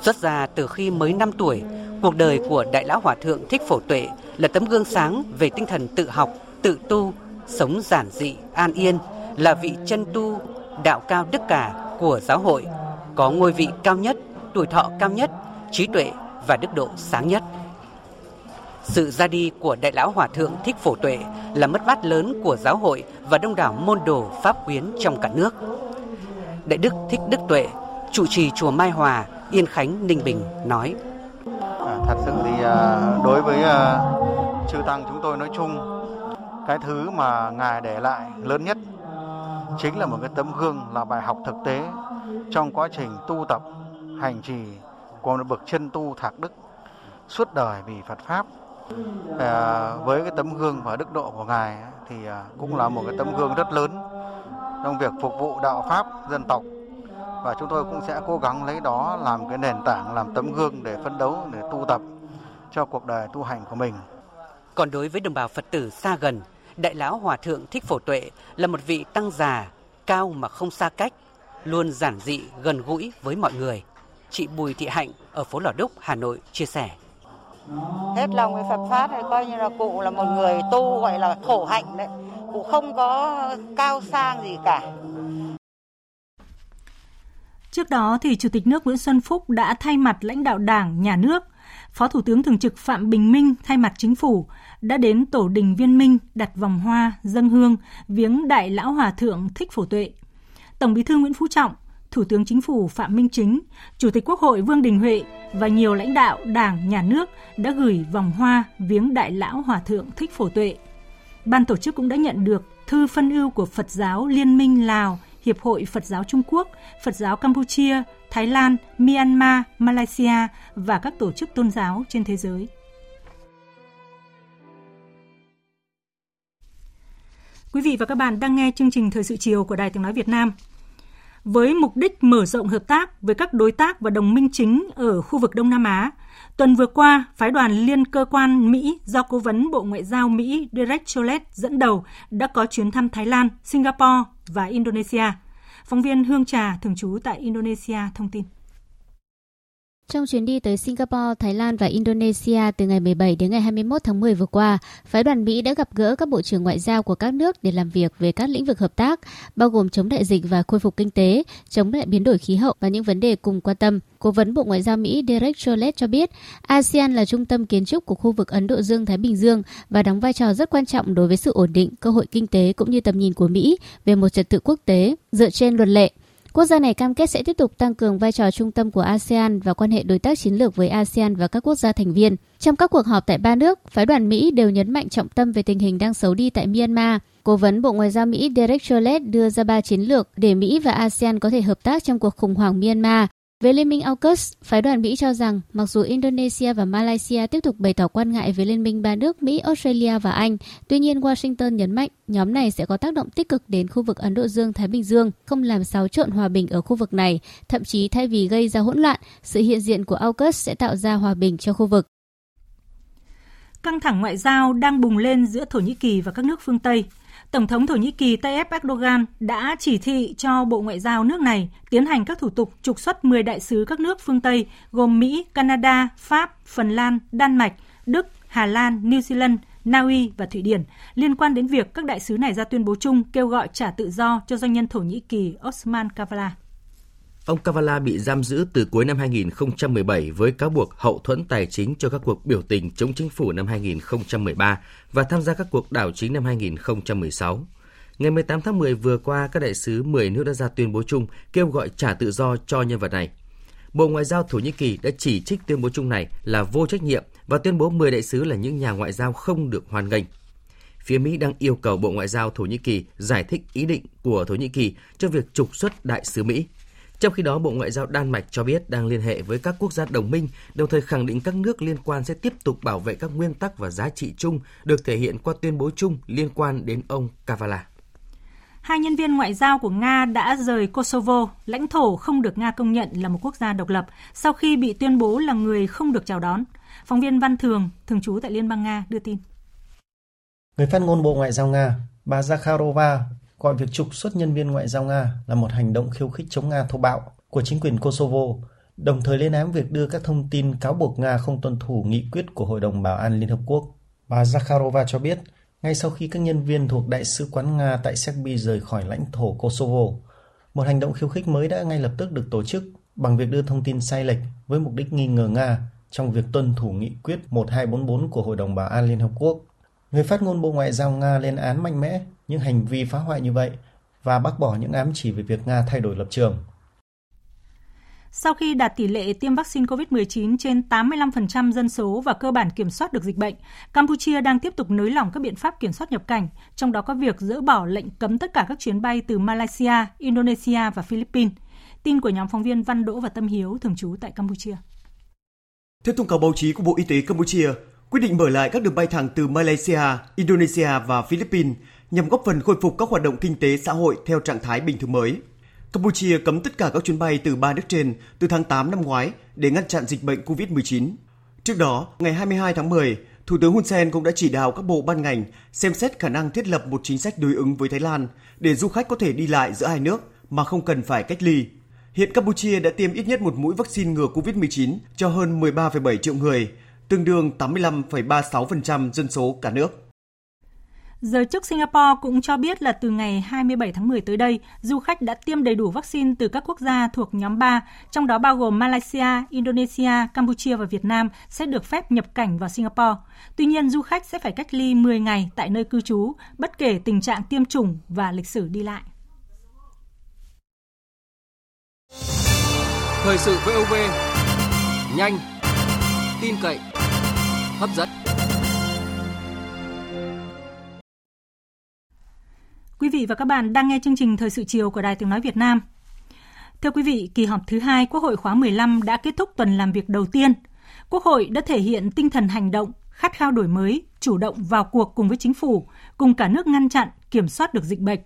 Xuất ra từ khi mới 5 tuổi, cuộc đời của Đại Lão Hòa Thượng Thích Phổ Tuệ là tấm gương sáng về tinh thần tự học, tự tu, sống giản dị, an yên, là vị chân tu, đạo cao đức cả của giáo hội, có ngôi vị cao nhất, tuổi thọ cao nhất, trí tuệ và đức độ sáng nhất. Sự ra đi của Đại lão Hòa Thượng Thích Phổ Tuệ là mất mát lớn của giáo hội và đông đảo môn đồ Pháp quyến trong cả nước. Đại Đức Thích Đức Tuệ, trụ trì chùa Mai Hòa, Yên Khánh, Ninh Bình nói. À, thật sự thì à, đối với à, chư tăng chúng tôi nói chung, cái thứ mà ngài để lại lớn nhất chính là một cái tấm gương là bài học thực tế trong quá trình tu tập hành trì của một bậc chân tu thạc đức suốt đời vì Phật pháp à, với cái tấm gương và đức độ của ngài thì à, cũng là một cái tấm gương rất lớn trong việc phục vụ đạo pháp dân tộc và chúng tôi cũng sẽ cố gắng lấy đó làm cái nền tảng làm tấm gương để phấn đấu để tu tập cho cuộc đời tu hành của mình. Còn đối với đồng bào Phật tử xa gần, Đại lão Hòa thượng Thích Phổ Tuệ là một vị tăng già cao mà không xa cách, luôn giản dị gần gũi với mọi người. Chị Bùi Thị Hạnh ở phố Lò Đúc, Hà Nội chia sẻ. Hết lòng với Phật pháp thì coi như là cụ là một người tu gọi là khổ hạnh đấy. Cụ không có cao sang gì cả. Trước đó thì Chủ tịch nước Nguyễn Xuân Phúc đã thay mặt lãnh đạo Đảng, Nhà nước, Phó Thủ tướng Thường trực Phạm Bình Minh thay mặt chính phủ đã đến tổ đình Viên Minh đặt vòng hoa, dâng hương, viếng Đại Lão Hòa Thượng Thích Phổ Tuệ. Tổng Bí thư Nguyễn Phú Trọng, Thủ tướng Chính phủ Phạm Minh Chính, Chủ tịch Quốc hội Vương Đình Huệ và nhiều lãnh đạo Đảng, Nhà nước đã gửi vòng hoa viếng Đại Lão Hòa Thượng Thích Phổ Tuệ. Ban tổ chức cũng đã nhận được thư phân ưu của Phật giáo Liên minh Lào, Hiệp hội Phật giáo Trung Quốc, Phật giáo Campuchia, Thái Lan, Myanmar, Malaysia và các tổ chức tôn giáo trên thế giới. Quý vị và các bạn đang nghe chương trình Thời sự chiều của Đài Tiếng Nói Việt Nam. Với mục đích mở rộng hợp tác với các đối tác và đồng minh chính ở khu vực Đông Nam Á, tuần vừa qua, phái đoàn liên cơ quan Mỹ do Cố vấn Bộ Ngoại giao Mỹ Derek Chollet dẫn đầu đã có chuyến thăm Thái Lan, Singapore và Indonesia. Phóng viên Hương Trà, thường trú tại Indonesia, thông tin. Trong chuyến đi tới Singapore, Thái Lan và Indonesia từ ngày 17 đến ngày 21 tháng 10 vừa qua, phái đoàn Mỹ đã gặp gỡ các bộ trưởng ngoại giao của các nước để làm việc về các lĩnh vực hợp tác, bao gồm chống đại dịch và khôi phục kinh tế, chống lại biến đổi khí hậu và những vấn đề cùng quan tâm. Cố vấn Bộ Ngoại giao Mỹ Derek Chollet cho biết, ASEAN là trung tâm kiến trúc của khu vực Ấn Độ Dương-Thái Bình Dương và đóng vai trò rất quan trọng đối với sự ổn định, cơ hội kinh tế cũng như tầm nhìn của Mỹ về một trật tự quốc tế dựa trên luật lệ. Quốc gia này cam kết sẽ tiếp tục tăng cường vai trò trung tâm của ASEAN và quan hệ đối tác chiến lược với ASEAN và các quốc gia thành viên. Trong các cuộc họp tại ba nước, phái đoàn Mỹ đều nhấn mạnh trọng tâm về tình hình đang xấu đi tại Myanmar. Cố vấn Bộ Ngoại giao Mỹ Derek Chollet đưa ra ba chiến lược để Mỹ và ASEAN có thể hợp tác trong cuộc khủng hoảng Myanmar. Về Liên minh AUKUS, phái đoàn Mỹ cho rằng mặc dù Indonesia và Malaysia tiếp tục bày tỏ quan ngại về Liên minh ba nước Mỹ, Australia và Anh, tuy nhiên Washington nhấn mạnh nhóm này sẽ có tác động tích cực đến khu vực Ấn Độ Dương-Thái Bình Dương, không làm xáo trộn hòa bình ở khu vực này, thậm chí thay vì gây ra hỗn loạn, sự hiện diện của AUKUS sẽ tạo ra hòa bình cho khu vực. Căng thẳng ngoại giao đang bùng lên giữa Thổ Nhĩ Kỳ và các nước phương Tây Tổng thống Thổ Nhĩ Kỳ Tayyip Erdogan đã chỉ thị cho Bộ Ngoại giao nước này tiến hành các thủ tục trục xuất 10 đại sứ các nước phương Tây gồm Mỹ, Canada, Pháp, Phần Lan, Đan Mạch, Đức, Hà Lan, New Zealand, Na Uy và Thụy Điển liên quan đến việc các đại sứ này ra tuyên bố chung kêu gọi trả tự do cho doanh nhân Thổ Nhĩ Kỳ Osman Kavala. Ông Kavala bị giam giữ từ cuối năm 2017 với cáo buộc hậu thuẫn tài chính cho các cuộc biểu tình chống chính phủ năm 2013 và tham gia các cuộc đảo chính năm 2016. Ngày 18 tháng 10 vừa qua, các đại sứ 10 nước đã ra tuyên bố chung kêu gọi trả tự do cho nhân vật này. Bộ Ngoại giao Thổ Nhĩ Kỳ đã chỉ trích tuyên bố chung này là vô trách nhiệm và tuyên bố 10 đại sứ là những nhà ngoại giao không được hoan nghênh. Phía Mỹ đang yêu cầu Bộ Ngoại giao Thổ Nhĩ Kỳ giải thích ý định của Thổ Nhĩ Kỳ cho việc trục xuất đại sứ Mỹ. Trong khi đó, Bộ Ngoại giao Đan Mạch cho biết đang liên hệ với các quốc gia đồng minh, đồng thời khẳng định các nước liên quan sẽ tiếp tục bảo vệ các nguyên tắc và giá trị chung được thể hiện qua tuyên bố chung liên quan đến ông Kavala. Hai nhân viên ngoại giao của Nga đã rời Kosovo, lãnh thổ không được Nga công nhận là một quốc gia độc lập, sau khi bị tuyên bố là người không được chào đón. Phóng viên Văn Thường, thường trú tại Liên bang Nga, đưa tin. Người phát ngôn Bộ Ngoại giao Nga, bà Zakharova gọi việc trục xuất nhân viên ngoại giao Nga là một hành động khiêu khích chống Nga thô bạo của chính quyền Kosovo, đồng thời lên án việc đưa các thông tin cáo buộc Nga không tuân thủ nghị quyết của Hội đồng Bảo an Liên Hợp Quốc. Bà Zakharova cho biết, ngay sau khi các nhân viên thuộc Đại sứ quán Nga tại Serbia rời khỏi lãnh thổ Kosovo, một hành động khiêu khích mới đã ngay lập tức được tổ chức bằng việc đưa thông tin sai lệch với với mục đích nghi ngờ Nga trong việc tuân thủ nghị quyết 1244 của Hội đồng Bảo an Liên Hợp Quốc. Người phát ngôn Bộ Ngoại giao Nga lên án mạnh mẽ những hành vi phá hoại như vậy và bác bỏ những ám chỉ về việc Nga thay đổi lập trường. Sau khi đạt tỷ lệ tiêm vaccine COVID-19 trên 85% dân số và cơ bản kiểm soát được dịch bệnh, Campuchia đang tiếp tục nới lỏng các biện pháp kiểm soát nhập cảnh, trong đó có việc dỡ bỏ lệnh cấm tất cả các chuyến bay từ Malaysia, Indonesia và Philippines. Tin của nhóm phóng viên Văn Đỗ và Tâm Hiếu thường trú tại Campuchia. Theo thông cáo báo chí của Bộ Y tế Campuchia, quyết định mở lại các đường bay thẳng từ Malaysia, Indonesia và Philippines nhằm góp phần khôi phục các hoạt động kinh tế xã hội theo trạng thái bình thường mới. Campuchia cấm tất cả các chuyến bay từ ba nước trên từ tháng 8 năm ngoái để ngăn chặn dịch bệnh COVID-19. Trước đó, ngày 22 tháng 10, Thủ tướng Hun Sen cũng đã chỉ đạo các bộ ban ngành xem xét khả năng thiết lập một chính sách đối ứng với Thái Lan để du khách có thể đi lại giữa hai nước mà không cần phải cách ly. Hiện Campuchia đã tiêm ít nhất một mũi vaccine ngừa COVID-19 cho hơn 13,7 triệu người, tương đương 85,36% dân số cả nước. Giới chức Singapore cũng cho biết là từ ngày 27 tháng 10 tới đây, du khách đã tiêm đầy đủ vaccine từ các quốc gia thuộc nhóm 3, trong đó bao gồm Malaysia, Indonesia, Campuchia và Việt Nam sẽ được phép nhập cảnh vào Singapore. Tuy nhiên, du khách sẽ phải cách ly 10 ngày tại nơi cư trú, bất kể tình trạng tiêm chủng và lịch sử đi lại. Thời sự VOV, nhanh, tin cậy, hấp dẫn. Quý vị và các bạn đang nghe chương trình Thời sự chiều của Đài Tiếng Nói Việt Nam. Thưa quý vị, kỳ họp thứ hai Quốc hội khóa 15 đã kết thúc tuần làm việc đầu tiên. Quốc hội đã thể hiện tinh thần hành động, khát khao đổi mới, chủ động vào cuộc cùng với chính phủ, cùng cả nước ngăn chặn, kiểm soát được dịch bệnh,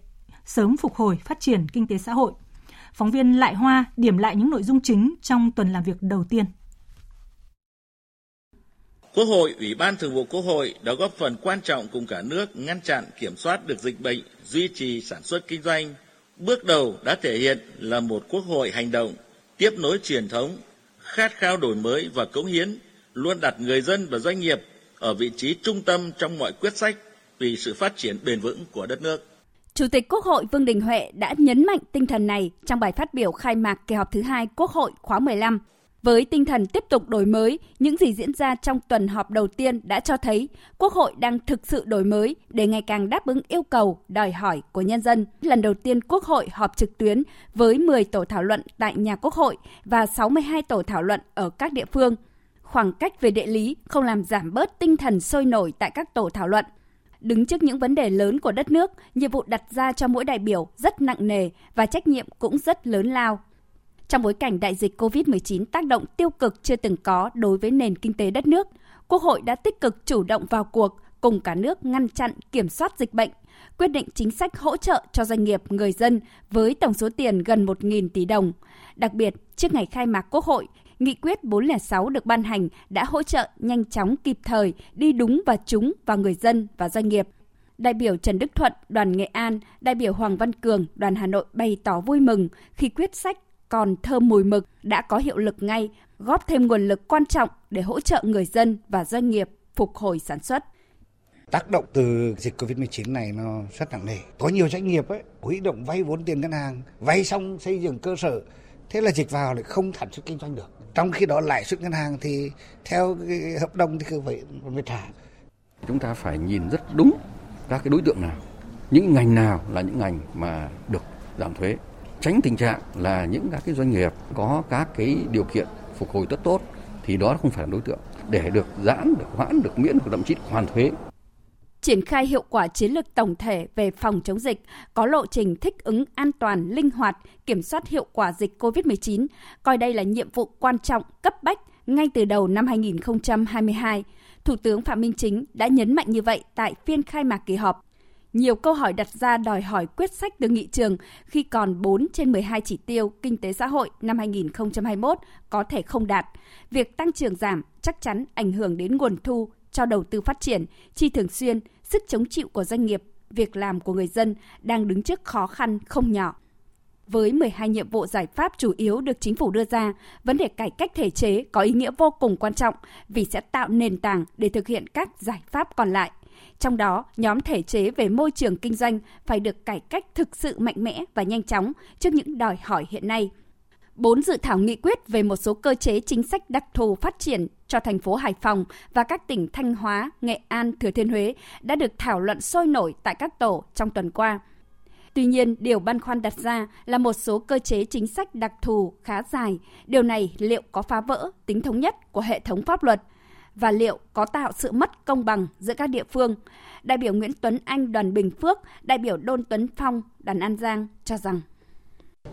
sớm phục hồi phát triển kinh tế xã hội. Phóng viên Lại Hoa điểm lại những nội dung chính trong tuần làm việc đầu tiên. Quốc hội, Ủy ban Thường vụ Quốc hội đã góp phần quan trọng cùng cả nước ngăn chặn, kiểm soát được dịch bệnh, duy trì sản xuất kinh doanh. Bước đầu đã thể hiện là một quốc hội hành động, tiếp nối truyền thống, khát khao đổi mới và cống hiến, luôn đặt người dân và doanh nghiệp ở vị trí trung tâm trong mọi quyết sách vì sự phát triển bền vững của đất nước. Chủ tịch Quốc hội Vương Đình Huệ đã nhấn mạnh tinh thần này trong bài phát biểu khai mạc kỳ họp thứ hai Quốc hội khóa 15 với tinh thần tiếp tục đổi mới, những gì diễn ra trong tuần họp đầu tiên đã cho thấy Quốc hội đang thực sự đổi mới để ngày càng đáp ứng yêu cầu, đòi hỏi của nhân dân. Lần đầu tiên Quốc hội họp trực tuyến với 10 tổ thảo luận tại nhà Quốc hội và 62 tổ thảo luận ở các địa phương. Khoảng cách về địa lý không làm giảm bớt tinh thần sôi nổi tại các tổ thảo luận. Đứng trước những vấn đề lớn của đất nước, nhiệm vụ đặt ra cho mỗi đại biểu rất nặng nề và trách nhiệm cũng rất lớn lao. Trong bối cảnh đại dịch COVID-19 tác động tiêu cực chưa từng có đối với nền kinh tế đất nước, Quốc hội đã tích cực chủ động vào cuộc cùng cả nước ngăn chặn kiểm soát dịch bệnh, quyết định chính sách hỗ trợ cho doanh nghiệp, người dân với tổng số tiền gần 1.000 tỷ đồng. Đặc biệt, trước ngày khai mạc Quốc hội, Nghị quyết 406 được ban hành đã hỗ trợ nhanh chóng kịp thời đi đúng và trúng vào người dân và doanh nghiệp. Đại biểu Trần Đức Thuận, đoàn Nghệ An, đại biểu Hoàng Văn Cường, đoàn Hà Nội bày tỏ vui mừng khi quyết sách còn thơm mùi mực đã có hiệu lực ngay, góp thêm nguồn lực quan trọng để hỗ trợ người dân và doanh nghiệp phục hồi sản xuất. Tác động từ dịch Covid-19 này nó rất nặng nề. Có nhiều doanh nghiệp ấy, huy động vay vốn tiền ngân hàng, vay xong xây dựng cơ sở, thế là dịch vào lại không sản xuất kinh doanh được. Trong khi đó lãi suất ngân hàng thì theo cái hợp đồng thì cứ phải phải trả. Chúng ta phải nhìn rất đúng các cái đối tượng nào, những ngành nào là những ngành mà được giảm thuế tránh tình trạng là những các cái doanh nghiệp có các cái điều kiện phục hồi rất tốt thì đó không phải là đối tượng để được giãn, được hoãn, được miễn, thậm chí hoàn thuế. Triển khai hiệu quả chiến lược tổng thể về phòng chống dịch, có lộ trình thích ứng an toàn, linh hoạt, kiểm soát hiệu quả dịch COVID-19, coi đây là nhiệm vụ quan trọng, cấp bách ngay từ đầu năm 2022. Thủ tướng Phạm Minh Chính đã nhấn mạnh như vậy tại phiên khai mạc kỳ họp nhiều câu hỏi đặt ra đòi hỏi quyết sách từ nghị trường khi còn 4 trên 12 chỉ tiêu kinh tế xã hội năm 2021 có thể không đạt. Việc tăng trưởng giảm chắc chắn ảnh hưởng đến nguồn thu cho đầu tư phát triển, chi thường xuyên, sức chống chịu của doanh nghiệp, việc làm của người dân đang đứng trước khó khăn không nhỏ. Với 12 nhiệm vụ giải pháp chủ yếu được chính phủ đưa ra, vấn đề cải cách thể chế có ý nghĩa vô cùng quan trọng vì sẽ tạo nền tảng để thực hiện các giải pháp còn lại – trong đó, nhóm thể chế về môi trường kinh doanh phải được cải cách thực sự mạnh mẽ và nhanh chóng trước những đòi hỏi hiện nay. bốn dự thảo nghị quyết về một số cơ chế chính sách đặc thù phát triển cho thành phố Hải Phòng và các tỉnh Thanh Hóa, Nghệ An, Thừa Thiên Huế đã được thảo luận sôi nổi tại các tổ trong tuần qua. Tuy nhiên, điều băn khoăn đặt ra là một số cơ chế chính sách đặc thù khá dài. Điều này liệu có phá vỡ tính thống nhất của hệ thống pháp luật và liệu có tạo sự mất công bằng giữa các địa phương? Đại biểu Nguyễn Tuấn Anh đoàn Bình Phước, đại biểu Đôn Tuấn Phong đoàn An Giang cho rằng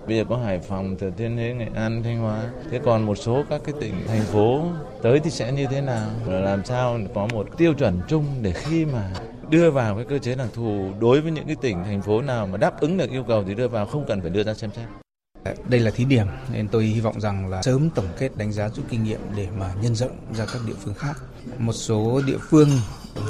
Bây giờ có Hải Phòng, Thừa Thiên Huế, Nghệ An, Thanh Hóa. Thế còn một số các cái tỉnh, thành phố tới thì sẽ như thế nào? Rồi làm sao có một tiêu chuẩn chung để khi mà đưa vào cái cơ chế đặc thù đối với những cái tỉnh, thành phố nào mà đáp ứng được yêu cầu thì đưa vào không cần phải đưa ra xem xét. Ờ, đây là thí điểm nên tôi hy vọng rằng là sớm tổng kết đánh giá rút kinh nghiệm để mà nhân rộng ra các địa phương khác. Một số địa phương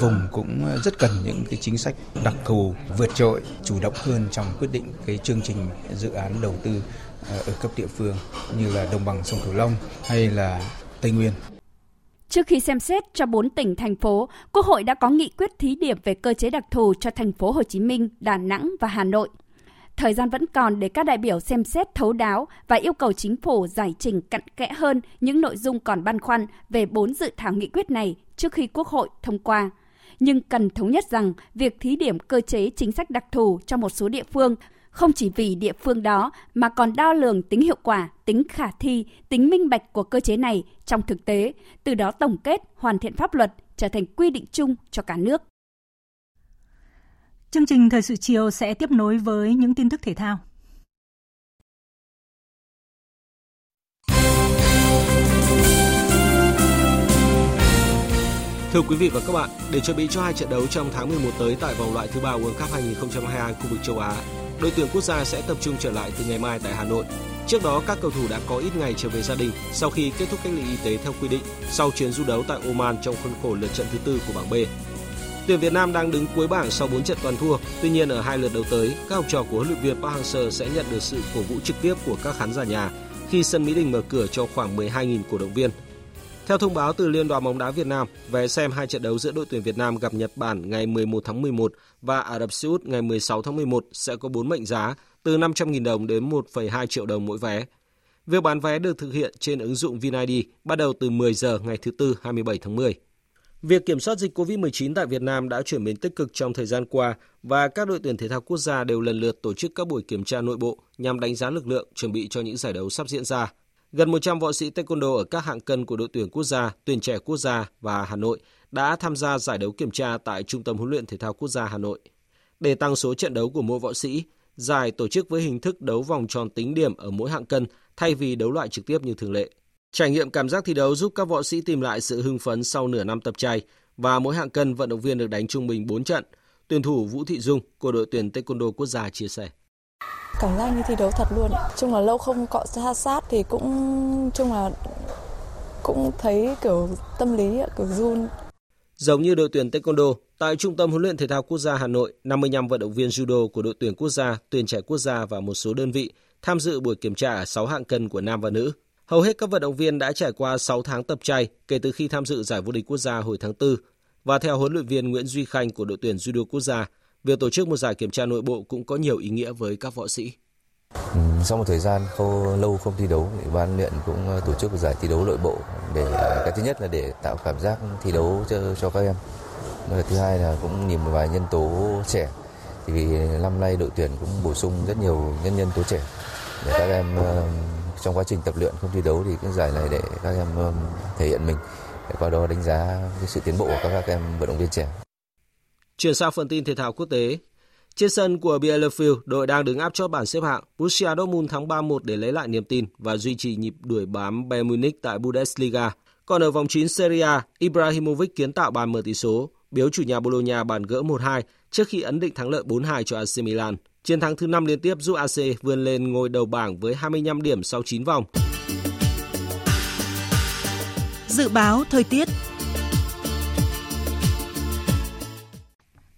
vùng cũng ờ, rất cần những cái chính sách đặc thù vượt trội, chủ động hơn trong quyết định cái chương trình dự án đầu tư ờ, ở cấp địa phương như là đồng bằng sông Cửu Long hay là Tây Nguyên. Trước khi xem xét cho 4 tỉnh thành phố, Quốc hội đã có nghị quyết thí điểm về cơ chế đặc thù cho thành phố Hồ Chí Minh, Đà Nẵng và Hà Nội. Thời gian vẫn còn để các đại biểu xem xét thấu đáo và yêu cầu chính phủ giải trình cặn kẽ hơn những nội dung còn băn khoăn về bốn dự thảo nghị quyết này trước khi Quốc hội thông qua. Nhưng cần thống nhất rằng việc thí điểm cơ chế chính sách đặc thù cho một số địa phương không chỉ vì địa phương đó mà còn đo lường tính hiệu quả, tính khả thi, tính minh bạch của cơ chế này trong thực tế, từ đó tổng kết, hoàn thiện pháp luật trở thành quy định chung cho cả nước. Chương trình Thời sự chiều sẽ tiếp nối với những tin tức thể thao. Thưa quý vị và các bạn, để chuẩn bị cho hai trận đấu trong tháng 11 tới tại vòng loại thứ ba World Cup 2022 khu vực châu Á, đội tuyển quốc gia sẽ tập trung trở lại từ ngày mai tại Hà Nội. Trước đó, các cầu thủ đã có ít ngày trở về gia đình sau khi kết thúc cách ly y tế theo quy định sau chuyến du đấu tại Oman trong khuôn khổ lượt trận thứ tư của bảng B. Tuyển Việt Nam đang đứng cuối bảng sau 4 trận toàn thua, tuy nhiên ở hai lượt đầu tới, các học trò của huấn luyện viên Park Hang-seo sẽ nhận được sự cổ vũ trực tiếp của các khán giả nhà khi sân Mỹ Đình mở cửa cho khoảng 12.000 cổ động viên. Theo thông báo từ Liên đoàn bóng đá Việt Nam, vé xem hai trận đấu giữa đội tuyển Việt Nam gặp Nhật Bản ngày 11 tháng 11 và Ả Rập Xê Út ngày 16 tháng 11 sẽ có 4 mệnh giá từ 500.000 đồng đến 1,2 triệu đồng mỗi vé. Việc bán vé được thực hiện trên ứng dụng VinID bắt đầu từ 10 giờ ngày thứ Tư 27 tháng 10. Việc kiểm soát dịch COVID-19 tại Việt Nam đã chuyển biến tích cực trong thời gian qua và các đội tuyển thể thao quốc gia đều lần lượt tổ chức các buổi kiểm tra nội bộ nhằm đánh giá lực lượng chuẩn bị cho những giải đấu sắp diễn ra. Gần 100 võ sĩ taekwondo ở các hạng cân của đội tuyển quốc gia, tuyển trẻ quốc gia và Hà Nội đã tham gia giải đấu kiểm tra tại Trung tâm huấn luyện thể thao quốc gia Hà Nội. Để tăng số trận đấu của mỗi võ sĩ, giải tổ chức với hình thức đấu vòng tròn tính điểm ở mỗi hạng cân thay vì đấu loại trực tiếp như thường lệ. Trải nghiệm cảm giác thi đấu giúp các võ sĩ tìm lại sự hưng phấn sau nửa năm tập chay và mỗi hạng cân vận động viên được đánh trung bình 4 trận. Tuyển thủ Vũ Thị Dung của đội tuyển Taekwondo quốc gia chia sẻ. Cảm giác như thi đấu thật luôn. Chung là lâu không cọ sát sát thì cũng chung là cũng thấy kiểu tâm lý kiểu run. Giống như đội tuyển Taekwondo, tại Trung tâm huấn luyện thể thao quốc gia Hà Nội, 55 vận động viên judo của đội tuyển quốc gia, tuyển trẻ quốc gia và một số đơn vị tham dự buổi kiểm tra ở 6 hạng cân của nam và nữ. Hầu hết các vận động viên đã trải qua 6 tháng tập chay kể từ khi tham dự giải vô địch quốc gia hồi tháng 4. Và theo huấn luyện viên Nguyễn Duy Khanh của đội tuyển judo quốc gia, việc tổ chức một giải kiểm tra nội bộ cũng có nhiều ý nghĩa với các võ sĩ. Ừ, sau một thời gian không, lâu không thi đấu, thì ban luyện cũng ờ, tổ chức một giải thi đấu nội bộ để ờ, cái thứ nhất là để tạo cảm giác thi đấu cho cho các em. Và thứ hai là cũng nhìn một vài nhân tố trẻ. Thì vì năm nay đội tuyển cũng bổ sung rất nhiều nhân nhân tố trẻ để các em trong quá trình tập luyện không thi đấu thì cái giải này để các em um, thể hiện mình để qua đó đánh giá cái sự tiến bộ của các, các em vận động viên trẻ. Chuyển sang phần tin thể thao quốc tế, trên sân của Bielefeld, đội đang đứng áp chót bảng xếp hạng. Borussia Dortmund thắng 3-1 để lấy lại niềm tin và duy trì nhịp đuổi bám Bayern Munich tại Bundesliga. Còn ở vòng 9 Serie A, Ibrahimovic kiến tạo bàn mở tỷ số, biếu chủ nhà Bologna bàn gỡ 1-2 trước khi ấn định thắng lợi 4-2 cho AC Milan. Chiến thắng thứ 5 liên tiếp giúp AC vươn lên ngôi đầu bảng với 25 điểm sau 9 vòng. Dự báo thời tiết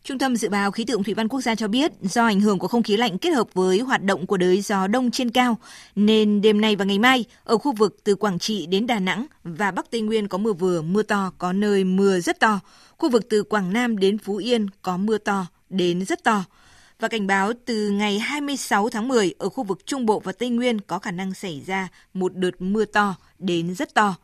Trung tâm Dự báo Khí tượng Thủy văn Quốc gia cho biết, do ảnh hưởng của không khí lạnh kết hợp với hoạt động của đới gió đông trên cao, nên đêm nay và ngày mai, ở khu vực từ Quảng Trị đến Đà Nẵng và Bắc Tây Nguyên có mưa vừa, mưa to, có nơi mưa rất to. Khu vực từ Quảng Nam đến Phú Yên có mưa to đến rất to và cảnh báo từ ngày 26 tháng 10 ở khu vực Trung Bộ và Tây Nguyên có khả năng xảy ra một đợt mưa to đến rất to.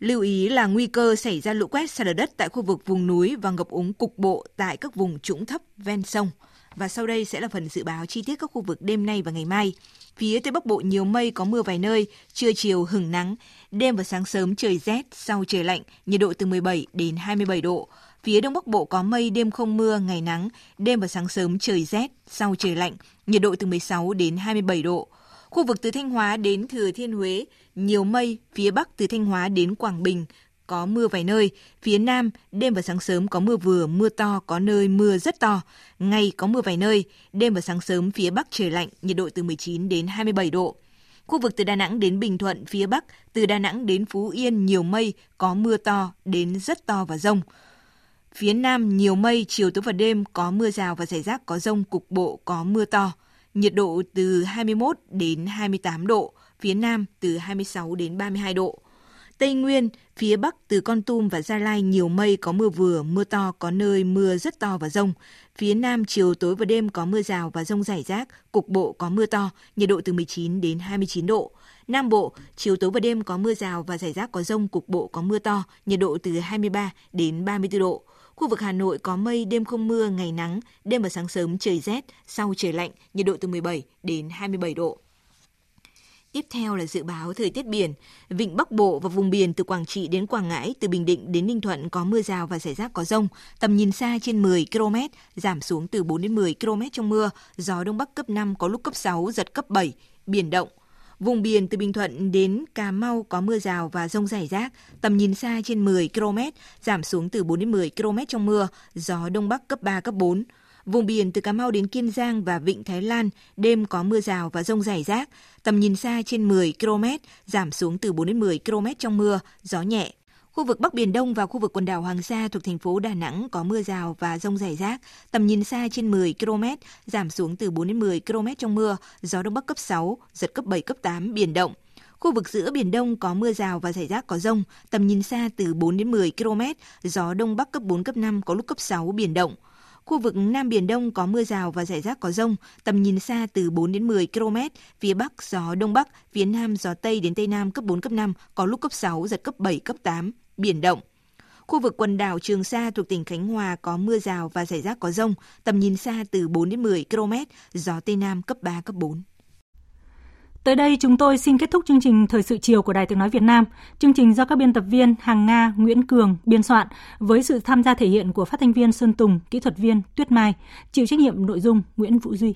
Lưu ý là nguy cơ xảy ra lũ quét sạt lở đất tại khu vực vùng núi và ngập úng cục bộ tại các vùng trũng thấp ven sông. Và sau đây sẽ là phần dự báo chi tiết các khu vực đêm nay và ngày mai. Phía Tây Bắc Bộ nhiều mây có mưa vài nơi, trưa chiều hừng nắng, đêm và sáng sớm trời rét, sau trời lạnh, nhiệt độ từ 17 đến 27 độ. Phía Đông Bắc Bộ có mây, đêm không mưa, ngày nắng, đêm và sáng sớm trời rét, sau trời lạnh, nhiệt độ từ 16 đến 27 độ. Khu vực từ Thanh Hóa đến Thừa Thiên Huế, nhiều mây, phía Bắc từ Thanh Hóa đến Quảng Bình, có mưa vài nơi, phía Nam đêm và sáng sớm có mưa vừa, mưa to, có nơi mưa rất to, ngày có mưa vài nơi, đêm và sáng sớm phía Bắc trời lạnh, nhiệt độ từ 19 đến 27 độ. Khu vực từ Đà Nẵng đến Bình Thuận phía Bắc, từ Đà Nẵng đến Phú Yên nhiều mây, có mưa to đến rất to và rông. Phía Nam nhiều mây, chiều tối và đêm có mưa rào và rải rác có rông cục bộ có mưa to. Nhiệt độ từ 21 đến 28 độ, phía Nam từ 26 đến 32 độ. Tây Nguyên, phía Bắc từ Con Tum và Gia Lai nhiều mây có mưa vừa, mưa to, có nơi mưa rất to và rông. Phía Nam chiều tối và đêm có mưa rào và rông rải rác, cục bộ có mưa to, nhiệt độ từ 19 đến 29 độ. Nam Bộ, chiều tối và đêm có mưa rào và rải rác có rông, cục bộ có mưa to, nhiệt độ từ 23 đến 34 độ. Khu vực Hà Nội có mây, đêm không mưa, ngày nắng, đêm và sáng sớm trời rét, sau trời lạnh, nhiệt độ từ 17 đến 27 độ. Tiếp theo là dự báo thời tiết biển. Vịnh Bắc Bộ và vùng biển từ Quảng Trị đến Quảng Ngãi, từ Bình Định đến Ninh Thuận có mưa rào và rải rác có rông. Tầm nhìn xa trên 10 km, giảm xuống từ 4 đến 10 km trong mưa. Gió Đông Bắc cấp 5 có lúc cấp 6, giật cấp 7. Biển động. Vùng biển từ Bình Thuận đến Cà Mau có mưa rào và rông rải rác, tầm nhìn xa trên 10 km, giảm xuống từ 4 đến 10 km trong mưa, gió Đông Bắc cấp 3, cấp 4. Vùng biển từ Cà Mau đến Kiên Giang và Vịnh Thái Lan, đêm có mưa rào và rông rải rác, tầm nhìn xa trên 10 km, giảm xuống từ 4 đến 10 km trong mưa, gió nhẹ. Khu vực Bắc Biển Đông và khu vực quần đảo Hoàng Sa thuộc thành phố Đà Nẵng có mưa rào và rông rải rác, tầm nhìn xa trên 10 km, giảm xuống từ 4 đến 10 km trong mưa, gió Đông Bắc cấp 6, giật cấp 7, cấp 8, biển động. Khu vực giữa Biển Đông có mưa rào và rải rác có rông, tầm nhìn xa từ 4 đến 10 km, gió Đông Bắc cấp 4, cấp 5, có lúc cấp 6, biển động. Khu vực Nam Biển Đông có mưa rào và rải rác có rông, tầm nhìn xa từ 4 đến 10 km, phía Bắc gió Đông Bắc, phía Nam gió Tây đến Tây Nam cấp 4, cấp 5, có lúc cấp 6, giật cấp 7, cấp 8, biển động. Khu vực quần đảo Trường Sa thuộc tỉnh Khánh Hòa có mưa rào và rải rác có rông, tầm nhìn xa từ 4 đến 10 km, gió Tây Nam cấp 3, cấp 4. Tới đây chúng tôi xin kết thúc chương trình Thời sự chiều của Đài Tiếng Nói Việt Nam. Chương trình do các biên tập viên Hàng Nga, Nguyễn Cường biên soạn với sự tham gia thể hiện của phát thanh viên Sơn Tùng, kỹ thuật viên Tuyết Mai, chịu trách nhiệm nội dung Nguyễn Vũ Duy.